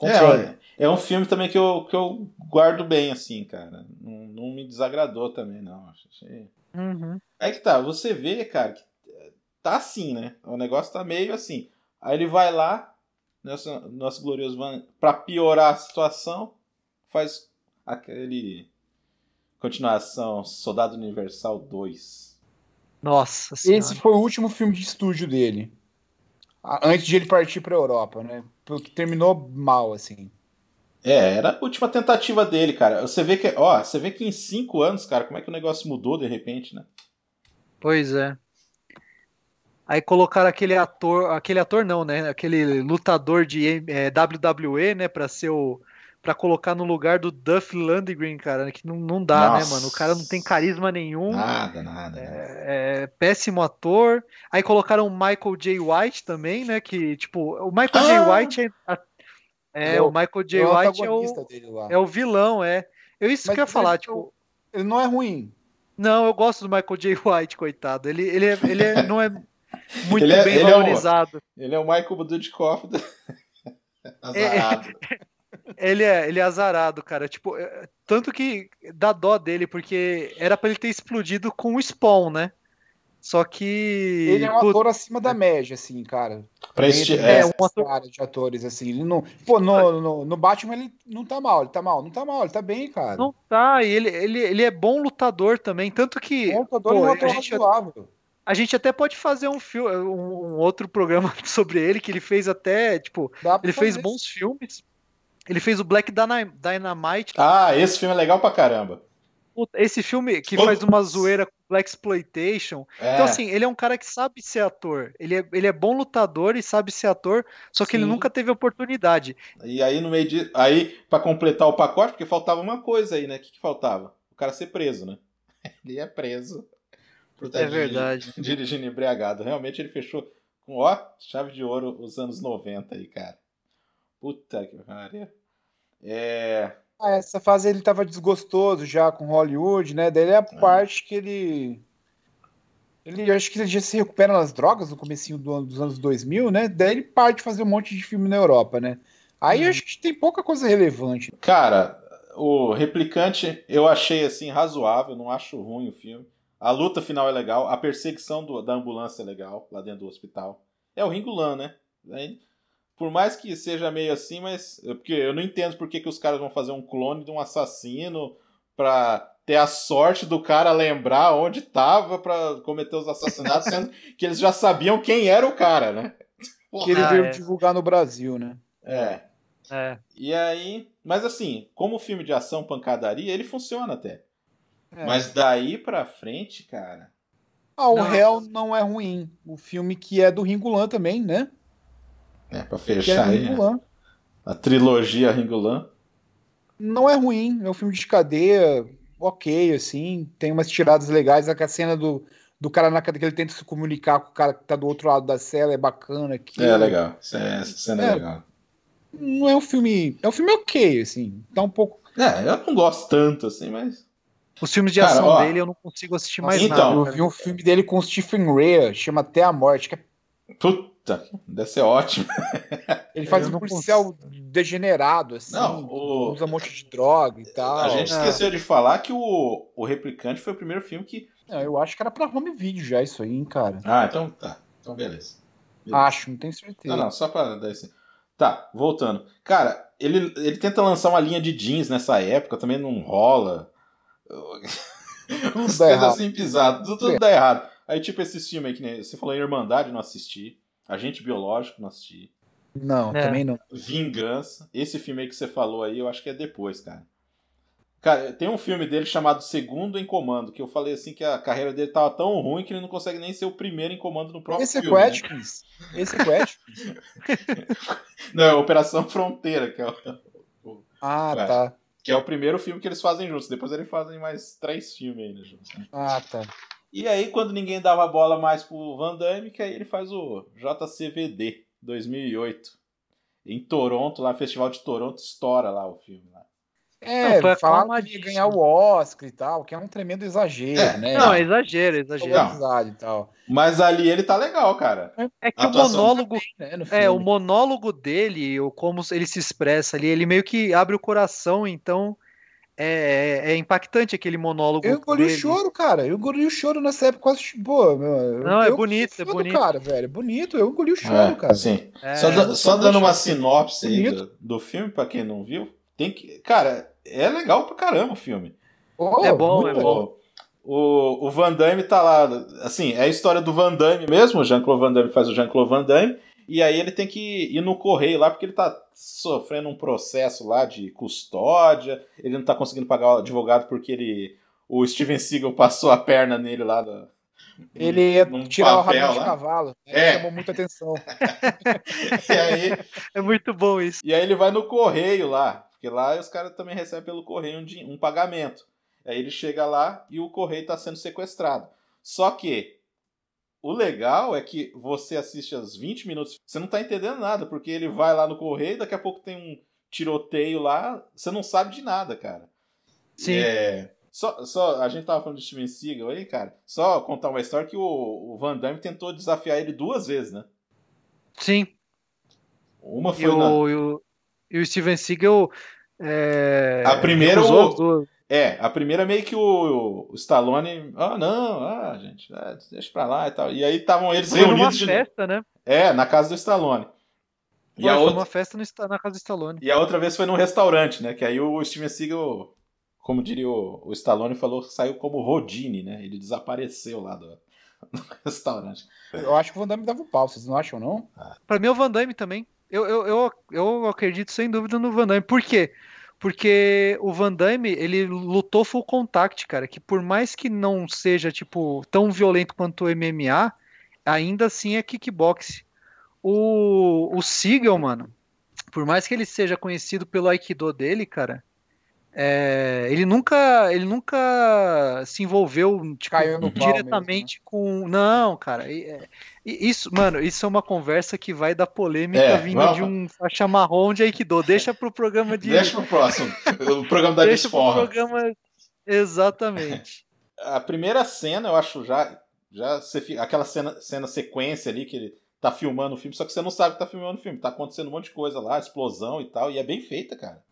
É, é um filme também que eu, que eu guardo bem, assim, cara. Não, não me desagradou também, não. Achei... Uhum. É que tá, você vê, cara, que tá assim, né? O negócio tá meio assim. Aí ele vai lá, nosso, nosso glorioso Van, pra piorar a situação, faz aquele continuação Soldado Universal 2. Nossa senhora. Esse foi o último filme de estúdio dele. Antes de ele partir pra Europa, né? Porque terminou mal, assim. É, era a última tentativa dele, cara. Você vê que, ó, você vê que em cinco anos, cara, como é que o negócio mudou de repente, né? Pois é. Aí colocaram aquele ator, aquele ator não, né? Aquele lutador de é, WWE, né? Pra ser o. Pra colocar no lugar do Duff Landgren, cara, que não, não dá, Nossa. né, mano? O cara não tem carisma nenhum. Nada, nada. É, é, péssimo ator. Aí colocaram o Michael J. White também, né? Que, tipo, o Michael ah! J. White é. É, é o, Michael J. White é o, é o vilão, é. Eu isso Mas que eu ia falar, tipo. Ele não é ruim. Não, eu gosto do Michael J. White, coitado. Ele, ele, é, ele é, não é muito ele é, bem ele valorizado. É o, ele é o Michael Dudikoff do... azarado. É, ele é, ele é azarado, cara. Tipo, é, tanto que dá dó dele, porque era para ele ter explodido com o Spawn, né? Só que. Ele é um ator acima da média, assim, cara. Pra este, é, é um ator... de atores, assim. Ele não, pô, no, no, no, Batman ele não tá mal, ele tá mal, não tá mal, ele tá bem, cara. Não tá, e ele, ele, ele é bom lutador também. Tanto que. Bom lutador pô, e um a gente, razoável. A gente até pode fazer um filme, um, um, outro programa sobre ele, que ele fez até, tipo, ele fez isso. bons filmes. Ele fez o Black Dynamite. Ah, esse filme é legal pra caramba. Esse filme que faz uma zoeira com Black Exploitation. É. Então, assim, ele é um cara que sabe ser ator. Ele é, ele é bom lutador e sabe ser ator, só que Sim. ele nunca teve oportunidade. E aí, no meio de. Aí, para completar o pacote, porque faltava uma coisa aí, né? O que, que faltava? O cara ser preso, né? Ele é preso é verdade. Dirigindo embriagado. Realmente ele fechou com, ó, chave de ouro os anos 90 aí, cara. Puta que pariu. É. Essa fase ele tava desgostoso já com Hollywood, né? Daí é a ah. parte que ele. Ele acho que ele já se recupera nas drogas no comecinho do ano, dos anos 2000, né? Daí ele parte fazer um monte de filme na Europa, né? Aí hum. acho que tem pouca coisa relevante. Cara, o Replicante eu achei assim razoável, não acho ruim o filme. A luta final é legal, a perseguição do, da ambulância é legal, lá dentro do hospital. É o Ringulan, né? Por mais que seja meio assim, mas. Porque eu não entendo por que, que os caras vão fazer um clone de um assassino pra ter a sorte do cara lembrar onde tava para cometer os assassinatos, sendo que eles já sabiam quem era o cara, né? Que ele veio ah, é. divulgar no Brasil, né? É. É. E aí. Mas assim, como filme de ação, pancadaria, ele funciona até. É. Mas daí pra frente, cara. Ah, o não, Hell não é ruim. O filme que é do Ringulan também, né? É, pra é fechar é aí. A trilogia Ringulan. Não é ruim. É um filme de cadeia, ok, assim. Tem umas tiradas legais. A cena do, do cara na cadeia que ele tenta se comunicar com o cara que tá do outro lado da cela é bacana. Aqui. É legal. Essa cena é, é legal. Não é um filme. É um filme ok, assim. Tá um pouco. É, eu não gosto tanto, assim, mas. Os filmes de ação ó, dele eu não consigo assistir mais então, nada. Eu vi um filme dele com o Stephen Ray, chama Até a Morte, que é... Puta, deve ser ótimo. Ele faz um policial degenerado, assim, não, o... usa um monte de droga e tal. A gente esqueceu de falar que o, o Replicante foi o primeiro filme que... Não, eu acho que era pra home video já isso aí, hein, cara. Ah, então tá. Então beleza. beleza. Acho, não tenho certeza. Não, não, só pra dar esse... Tá, voltando. Cara, ele, ele tenta lançar uma linha de jeans nessa época, também não rola. Uns coisas assim pisadas, tudo, tudo dá errado. Aí, tipo, esse filme aí que nem você falou em Irmandade, não assisti. Agente Biológico, não assisti. Não, é. também não. Vingança. Esse filme aí que você falou aí, eu acho que é depois, cara. Cara, tem um filme dele chamado Segundo em Comando, que eu falei assim que a carreira dele tava tão ruim que ele não consegue nem ser o primeiro em comando no próprio Esse filme. É né? Esse é não, é Operação Fronteira, que é o... Ah, tá. Que é o primeiro filme que eles fazem juntos. Depois eles fazem mais três filmes ainda juntos. Né? Ah, tá. E aí, quando ninguém dava bola mais pro Van Damme, que aí ele faz o JCVD 2008. Em Toronto, lá, Festival de Toronto, estoura lá o filme. Lá. É, não, falaram que ia ganhar o Oscar e tal, que é um tremendo exagero, é, né? Não, é exagero, é exagero. Não. E tal. Mas ali ele tá legal, cara. É que o monólogo, bem, né, é, o monólogo dele, ou como ele se expressa ali, ele meio que abre o coração, então é, é, é impactante aquele monólogo. Eu engoli o choro, cara. Eu engoli o choro nessa época quase. Pô, meu, Não, é bonito, é bonito. cara, velho. É bonito. Eu engoli o choro, é, cara. Sim. É, só, só dando uma sinopse aí do, do filme, pra quem não viu. Tem que. Cara, é legal pra caramba o filme. Oh, é bom, é bom. O, o Van Damme tá lá. Assim, é a história do Van Damme mesmo. O Jean-Claude Van Damme faz o Jean-Claude Van Damme. E aí ele tem que ir no correio lá porque ele tá sofrendo um processo lá de custódia. Ele não tá conseguindo pagar o advogado porque ele. O Steven Seagal passou a perna nele lá. Ele ia tirar o rabinho de cavalo. É. Chamou muita atenção. e aí, é muito bom isso. E aí ele vai no correio lá. Porque lá os caras também recebem pelo correio um, um pagamento. Aí ele chega lá e o correio está sendo sequestrado. Só que o legal é que você assiste aos 20 minutos, você não tá entendendo nada, porque ele vai lá no correio, daqui a pouco tem um tiroteio lá, você não sabe de nada, cara. Sim. É, só, só, a gente tava falando de Steven Seagal aí, cara. Só contar uma história que o, o Van Damme tentou desafiar ele duas vezes, né? Sim. Uma foi e na... o, e o, e o Steven Seagal. É, a primeira. O... É, a primeira meio que o, o Stallone. Ah, não, ah, gente, é, deixa pra lá e tal. E aí estavam eles foi reunidos. Foi numa festa, né? É, na casa do Stallone. E foi, a outra... uma festa no, na casa do Stallone. E a outra vez foi num restaurante, né? Que aí o Steven Seagal, como diria o, o Stallone, falou que saiu como Rodine, né? Ele desapareceu lá do, do restaurante. Eu acho que o Van Damme dava o pau, vocês não acham, não? Ah. Pra mim, é o Van Damme também. Eu, eu, eu, eu acredito sem dúvida no Van Damme. Por quê? Porque o Van Damme, ele lutou full contact, cara, que por mais que não seja, tipo, tão violento quanto o MMA, ainda assim é kickbox. O, o Seagal, mano, por mais que ele seja conhecido pelo Aikido dele, cara, é, ele nunca ele nunca se envolveu tipo, diretamente mesmo, né? com não cara é, isso mano isso é uma conversa que vai dar polêmica é, vindo vamos... de um faixa marrom de Aikido. Deixa pro programa de deixa pro próximo o programa da deixa pro programa exatamente. A primeira cena eu acho já já você, aquela cena cena sequência ali que ele tá filmando o filme só que você não sabe que tá filmando o filme tá acontecendo um monte de coisa lá explosão e tal e é bem feita cara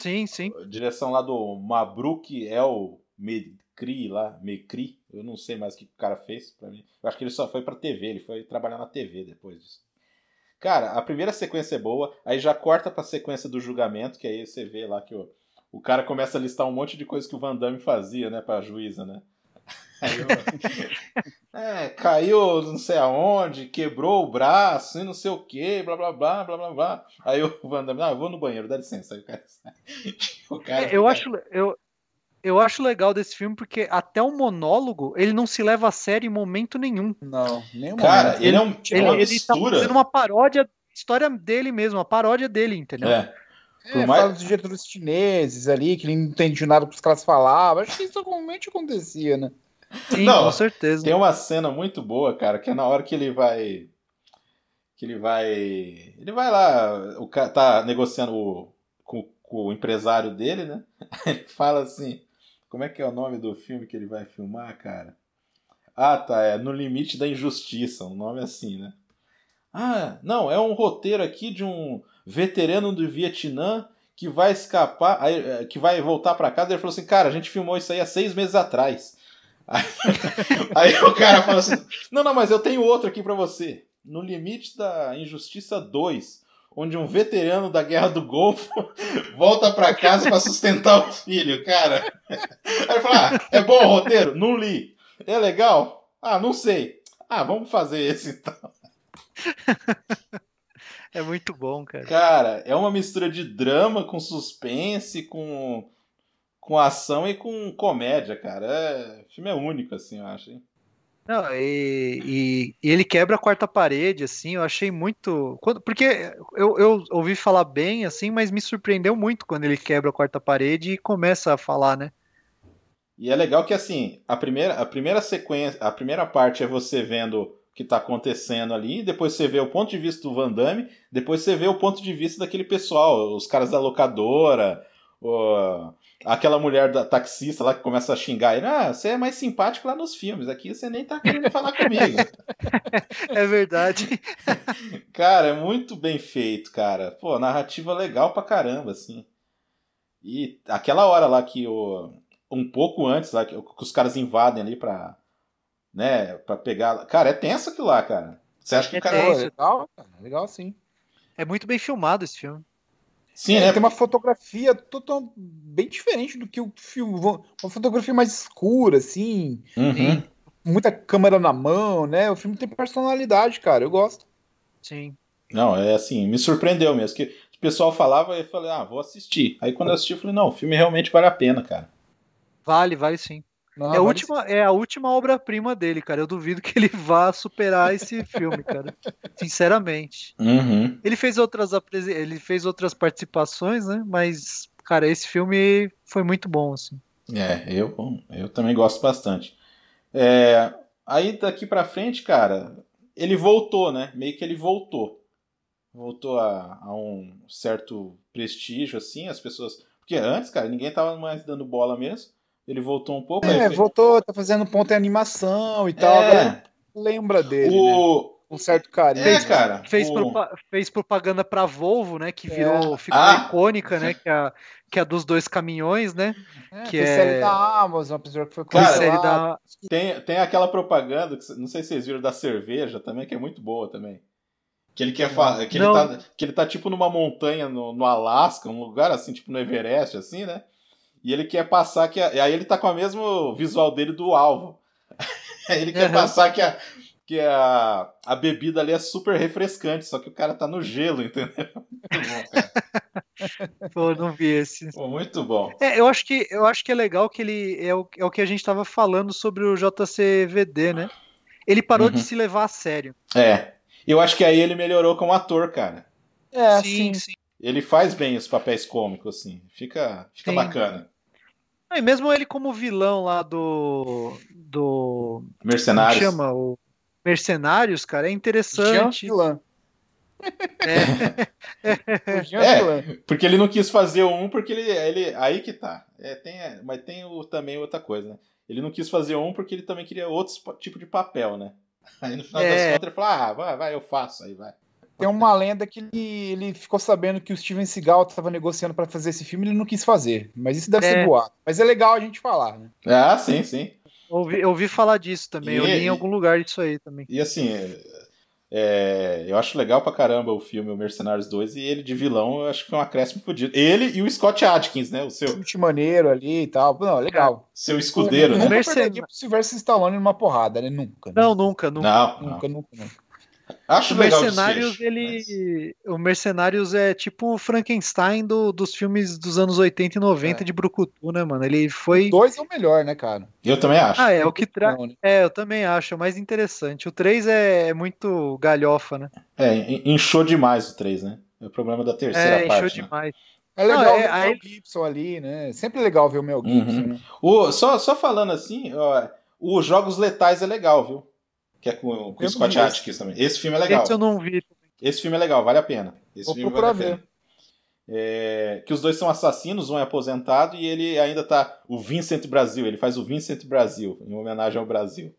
Sim, sim. Direção lá do Mabruk El Mekri lá, Mekri. Eu não sei mais o que o cara fez para mim. Eu acho que ele só foi pra TV, ele foi trabalhar na TV depois disso. Cara, a primeira sequência é boa, aí já corta pra sequência do julgamento, que aí você vê lá que o, o cara começa a listar um monte de coisas que o Van Damme fazia, né, pra juíza, né? É, caiu não sei aonde, quebrou o braço e não sei o que, blá blá blá, blá blá blá. Aí o Wanda, ah, eu vou no banheiro, dá licença. Aí o cara, o cara é, eu, acho, eu, eu acho legal desse filme porque até o monólogo ele não se leva a sério em momento nenhum. Não, nenhum Cara, ele, ele é um, ele, uma ele tá fazendo uma paródia, história dele mesmo, uma paródia dele, entendeu? É. É, mais... fala dos diretores chineses ali, que ele não entendia nada que os caras falavam. Acho que isso realmente acontecia, né? Sim, Não, com certeza. Tem uma cena muito boa, cara, que é na hora que ele vai. Que ele vai. Ele vai lá, o cara tá negociando o, com, com o empresário dele, né? Ele fala assim. Como é que é o nome do filme que ele vai filmar, cara? Ah, tá, é No Limite da Injustiça, um nome assim, né? Ah, não, é um roteiro aqui de um veterano do Vietnã que vai escapar, é, que vai voltar para casa. Ele falou assim, cara, a gente filmou isso aí há seis meses atrás. Aí, aí, o cara fala assim: Não, não, mas eu tenho outro aqui para você. No limite da Injustiça 2, onde um veterano da Guerra do Golfo volta para casa para sustentar o filho, cara. Aí ele fala: ah, É bom o roteiro? Não li. É legal? Ah, não sei. Ah, vamos fazer esse então. É muito bom, cara. Cara, é uma mistura de drama com suspense, com com ação e com comédia, cara. É, o filme é único, assim, eu acho. Hein? Não, e, e, e, ele quebra a quarta parede, assim, eu achei muito. Quando, porque eu, eu ouvi falar bem, assim, mas me surpreendeu muito quando ele quebra a quarta parede e começa a falar, né? E é legal que, assim, a primeira, a primeira sequência, a primeira parte é você vendo que está acontecendo ali, depois você vê o ponto de vista do Van Damme, depois você vê o ponto de vista daquele pessoal, os caras da locadora, o, aquela mulher da taxista lá que começa a xingar ele, ah, você é mais simpático lá nos filmes, aqui você nem tá querendo falar comigo. É verdade. cara, é muito bem feito, cara. Pô, narrativa legal pra caramba, assim. E aquela hora lá que o. Um pouco antes, lá, que, que os caras invadem ali pra. Né, pra pegar. Cara, é tenso aquilo lá, cara. Você acha que é o cara. Tenso. É legal, cara. Legal sim. É muito bem filmado esse filme. Sim, é, né? Tem uma fotografia total, bem diferente do que o filme. Uma fotografia mais escura, assim. Uhum. Muita câmera na mão, né? O filme tem personalidade, cara. Eu gosto. Sim. Não, é assim, me surpreendeu mesmo. Que o pessoal falava e eu falei, ah, vou assistir. Aí quando eu assisti, eu falei, não, o filme realmente vale a pena, cara. Vale, vale sim. Não, é, a última, é a última obra-prima dele, cara. Eu duvido que ele vá superar esse filme, cara. Sinceramente. Uhum. Ele fez outras ele fez outras participações, né? Mas, cara, esse filme foi muito bom, assim. É, eu, eu também gosto bastante. É, aí daqui pra frente, cara, ele voltou, né? Meio que ele voltou. Voltou a, a um certo prestígio, assim, as pessoas. Porque antes, cara, ninguém tava mais dando bola mesmo. Ele voltou um pouco. É, voltou, tá fazendo ponta em animação e tal. É. Lembra dele, né? o... Um certo carinho. É, cara. Fez, o... propa- fez propaganda pra Volvo, né? Que É. virou, ficou Ah. icônica, né? Que é, a, que é a dos dois caminhões, né? É, que é- série da Amazon, apesar que foi Cara, série da. Tem, tem aquela propaganda, que, não sei se vocês viram, da cerveja também, que é muito boa também. Que ele quer fa- que ele, tá, que ele tá tipo numa montanha no, no Alasca, um lugar assim, tipo no Everest, assim, né? E ele quer passar que. A, e aí ele tá com o mesmo visual dele do alvo. Aí ele quer Uhum. passar que, a, que a, a bebida ali é super refrescante, só que o cara tá no gelo, entendeu? Muito bom, cara. Pô, não vi esse. Pô, muito bom. É, eu acho que eu acho que é legal que ele é o, é o que a gente tava falando sobre o JCVD, né? Ele parou Uhum. de se levar a sério. É. Eu acho que aí ele melhorou como ator, cara. É, sim, sim. sim. Ele faz bem os papéis cômicos, assim. Fica, fica Sim. bacana. Ah, E mesmo ele como vilão lá do. do. Como Mercenários. chama? O Mercenários, cara, é interessante. É, Jean É. Villan. Porque ele não quis fazer um, porque ele. ele aí que tá. É, tem, mas tem o, também outra coisa, né? Ele não quis fazer um porque ele também queria outro tipo de papel, né? Aí no final das É. contas ele falou: ah, vai, vai, eu faço, aí vai. Tem uma lenda que ele, ele ficou sabendo que o Steven Seagal estava negociando para fazer esse filme e ele não quis fazer. Mas isso deve É. ser boato. Mas é legal a gente falar, né? Ah, sim, sim. ouvi, eu ouvi falar disso também. Eu E- li em algum lugar isso aí também. E assim, é, é, eu acho legal pra caramba o filme O Mercenários 2 e ele de vilão, eu acho que foi um acréscimo fodido. Ele e o Scott Adkins, né? O seu, Chute maneiro ali e tal. Não, legal. seu escudeiro, Nunca né? Mercen- perderia pro Sylvester Stallone numa porrada, né? Nunca. né? Não, nunca, nunca. Não, não. Nunca, nunca, nunca. Acho O legal o Mercenários, desfecho, ele. O Mercenários é tipo o Frankenstein do- dos filmes dos anos 80 e 90 É. de Brucutu, né, mano? Ele foi. Dois é o melhor, né, cara? Eu também acho. Ah, é o que traz. Não, né? É, eu também acho, é o mais interessante. O 3 é, é muito galhofa, né? É, in- inchou demais o 3, né? É o problema da terceira É, encheu parte. né? demais. É legal Não, é- ver o Mel Gibson ali, né? Sempre legal ver o Mel Gibson, Uhum. né? O, só, só falando assim, ó, os Jogos Letais é legal, viu? Que é com, com o Scott Atkins também. Esse filme é legal. Esse eu não vi. Esse filme é legal, vale a pena. Esse Vou filme procurar vale a pena. É, que os dois são assassinos, um é aposentado e ele ainda tá. O Vincent Brasil, ele faz o Vincent Brasil, em homenagem ao Brasil.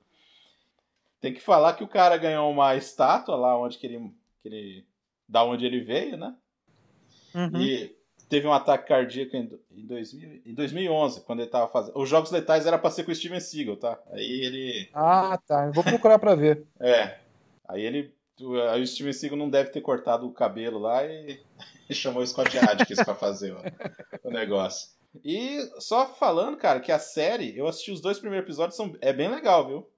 Tem que falar que o cara ganhou uma estátua lá onde que ele. Que ele da onde ele veio, né? Uhum. E teve um ataque cardíaco em, em, 2000 em 2011, quando ele tava fazendo. Os Jogos Letais era pra ser com o Steven Seagal, tá? Aí ele. Ah, tá. Eu vou procurar pra ver. É. Aí ele. Aí o Steven Seagal não deve ter cortado o cabelo lá e, e chamou o Scott Adkins pra fazer o, o negócio. E só falando, cara, que a série, eu assisti os dois primeiros episódios, são, é bem legal, viu?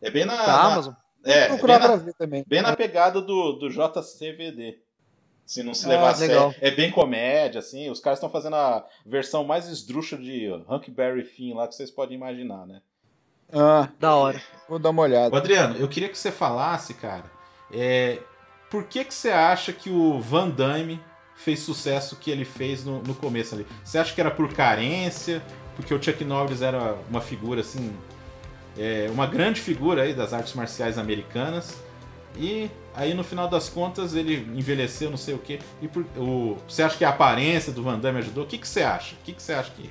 É bem na. Da na- Amazon? é, é bem na, também. bem na pegada do, do JCVD. Se não se Ah, levar a sério. É bem comédia, assim. Os caras estão fazendo a versão mais esdrúxula de Huckberry Finn lá que vocês podem imaginar, né? Ah, da hora. Vou dar uma olhada. Adriano, eu queria que você falasse, cara, é, por que, que você acha que o Van Damme fez sucesso que ele fez no, no começo ali? Você acha que era por carência? Porque o Chuck Norris era uma figura assim. É, uma grande figura aí das artes marciais americanas. E aí no final das contas ele envelheceu, não sei o quê. E por, o, você acha que a aparência do Van Damme ajudou? O que, que você acha? O que, que você acha que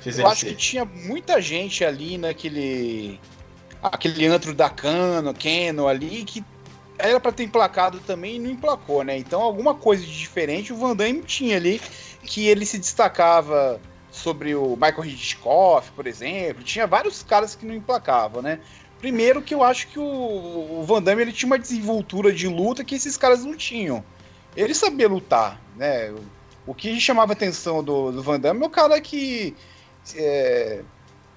fez Eu acho ser? que tinha muita gente ali naquele. aquele antro da Cano, Keno ali, que era para ter emplacado também e não emplacou, né? Então alguma coisa de diferente o Van Damme tinha ali, que ele se destacava sobre o Michael Hitchcock, por exemplo. Tinha vários caras que não emplacavam, né? Primeiro que eu acho que o, Van Damme ele tinha uma desenvoltura de luta que esses caras não tinham. Ele sabia lutar, né? O que chamava a atenção do, do Van Damme é o cara que é,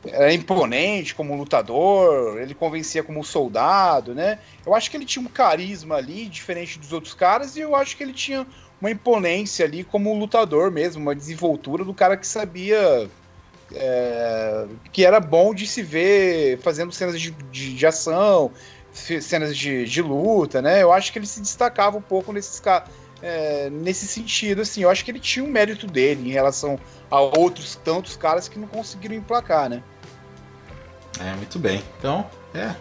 era imponente como lutador, ele convencia como soldado, né? Eu acho que ele tinha um carisma ali, diferente dos outros caras, e eu acho que ele tinha uma imponência ali como lutador mesmo, uma desenvoltura do cara que sabia. É, que era bom de se ver fazendo cenas de, de, de ação, cenas de, de, luta, né? Eu acho que ele se destacava um pouco nesses é, nesse sentido, assim. Eu acho que ele tinha um mérito dele em relação a outros tantos caras que não conseguiram emplacar, né? É, muito bem. Então, é.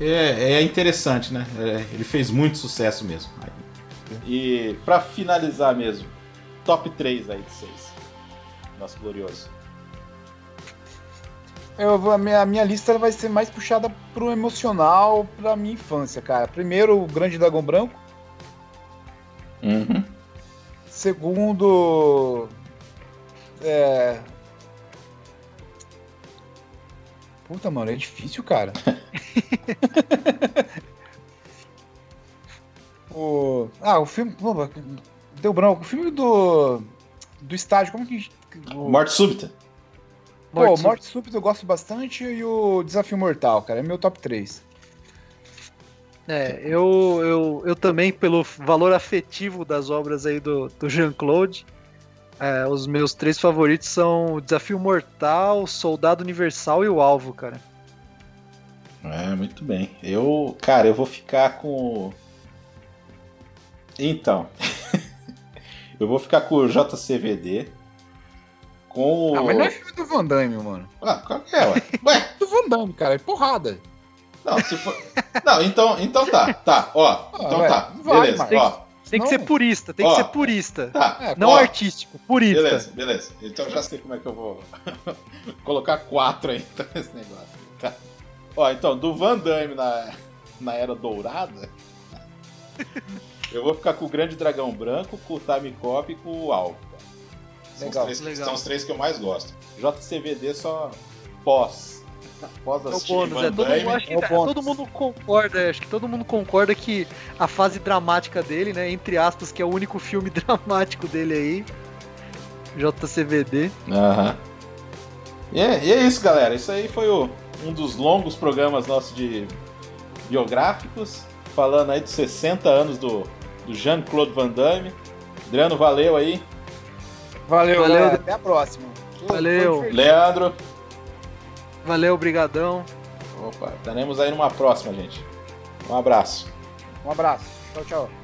É, é interessante, né? É, ele fez muito sucesso mesmo. E para finalizar mesmo, top 3 aí de vocês. Nosso glorioso. Eu, a, minha, a minha lista vai ser mais puxada pro emocional, pra minha infância, cara. Primeiro, o Grande Dragão Branco. Uhum. Segundo. É, Puta, mano, é difícil, cara. o... Ah, o filme. Deu branco. O filme do. Do estádio, como que. O... Morte Súbita. Pô, Morte, Morte Súbita eu gosto bastante e o Desafio Mortal, cara. É meu top 3. É, eu, eu, eu também, pelo valor afetivo das obras aí do, do Jean-Claude, é, os meus três favoritos são Desafio Mortal, Soldado Universal e o Alvo, cara. É, muito bem. Eu, cara, eu vou ficar com. Então. eu vou ficar com o JCVD. Com o. Ah, mas não é filme do Van Damme, mano. Ah, qual que é, ué? Ué? do Van Damme, cara, é porrada. Não, se for. Não, então, então tá, tá, ó. Ah, então ué, tá, beleza, ó. Tem que ser purista, tem Ó, que ser purista. Tá, é, não ó, artístico, purista. Beleza, beleza. Então já sei como é que eu vou colocar quatro aí então, nesse negócio. Tá. Ó, então, do Van Damme na, na Era Dourada, eu vou ficar com o Grande Dragão Branco, com o Time Cop e com o Alvo. São, legal, os três, legal. são os três que eu mais gosto. JCVD só pós Após é o bônus, é, todo, mundo, acho que, é todo mundo concorda, acho que todo mundo concorda que a fase dramática dele, né, entre aspas, que é o único filme dramático dele aí, JCVD. Aham. E é, e é isso, galera. Isso aí foi o, um dos longos programas nossos de biográficos, falando aí dos 60 anos do, do Jean-Claude Van Damme. Adriano, valeu aí. Valeu, valeu. Até a próxima. Valeu. Leandro. Valeu, brigadão. Opa, estaremos aí numa próxima, gente. Um abraço. Um abraço. Tchau, tchau.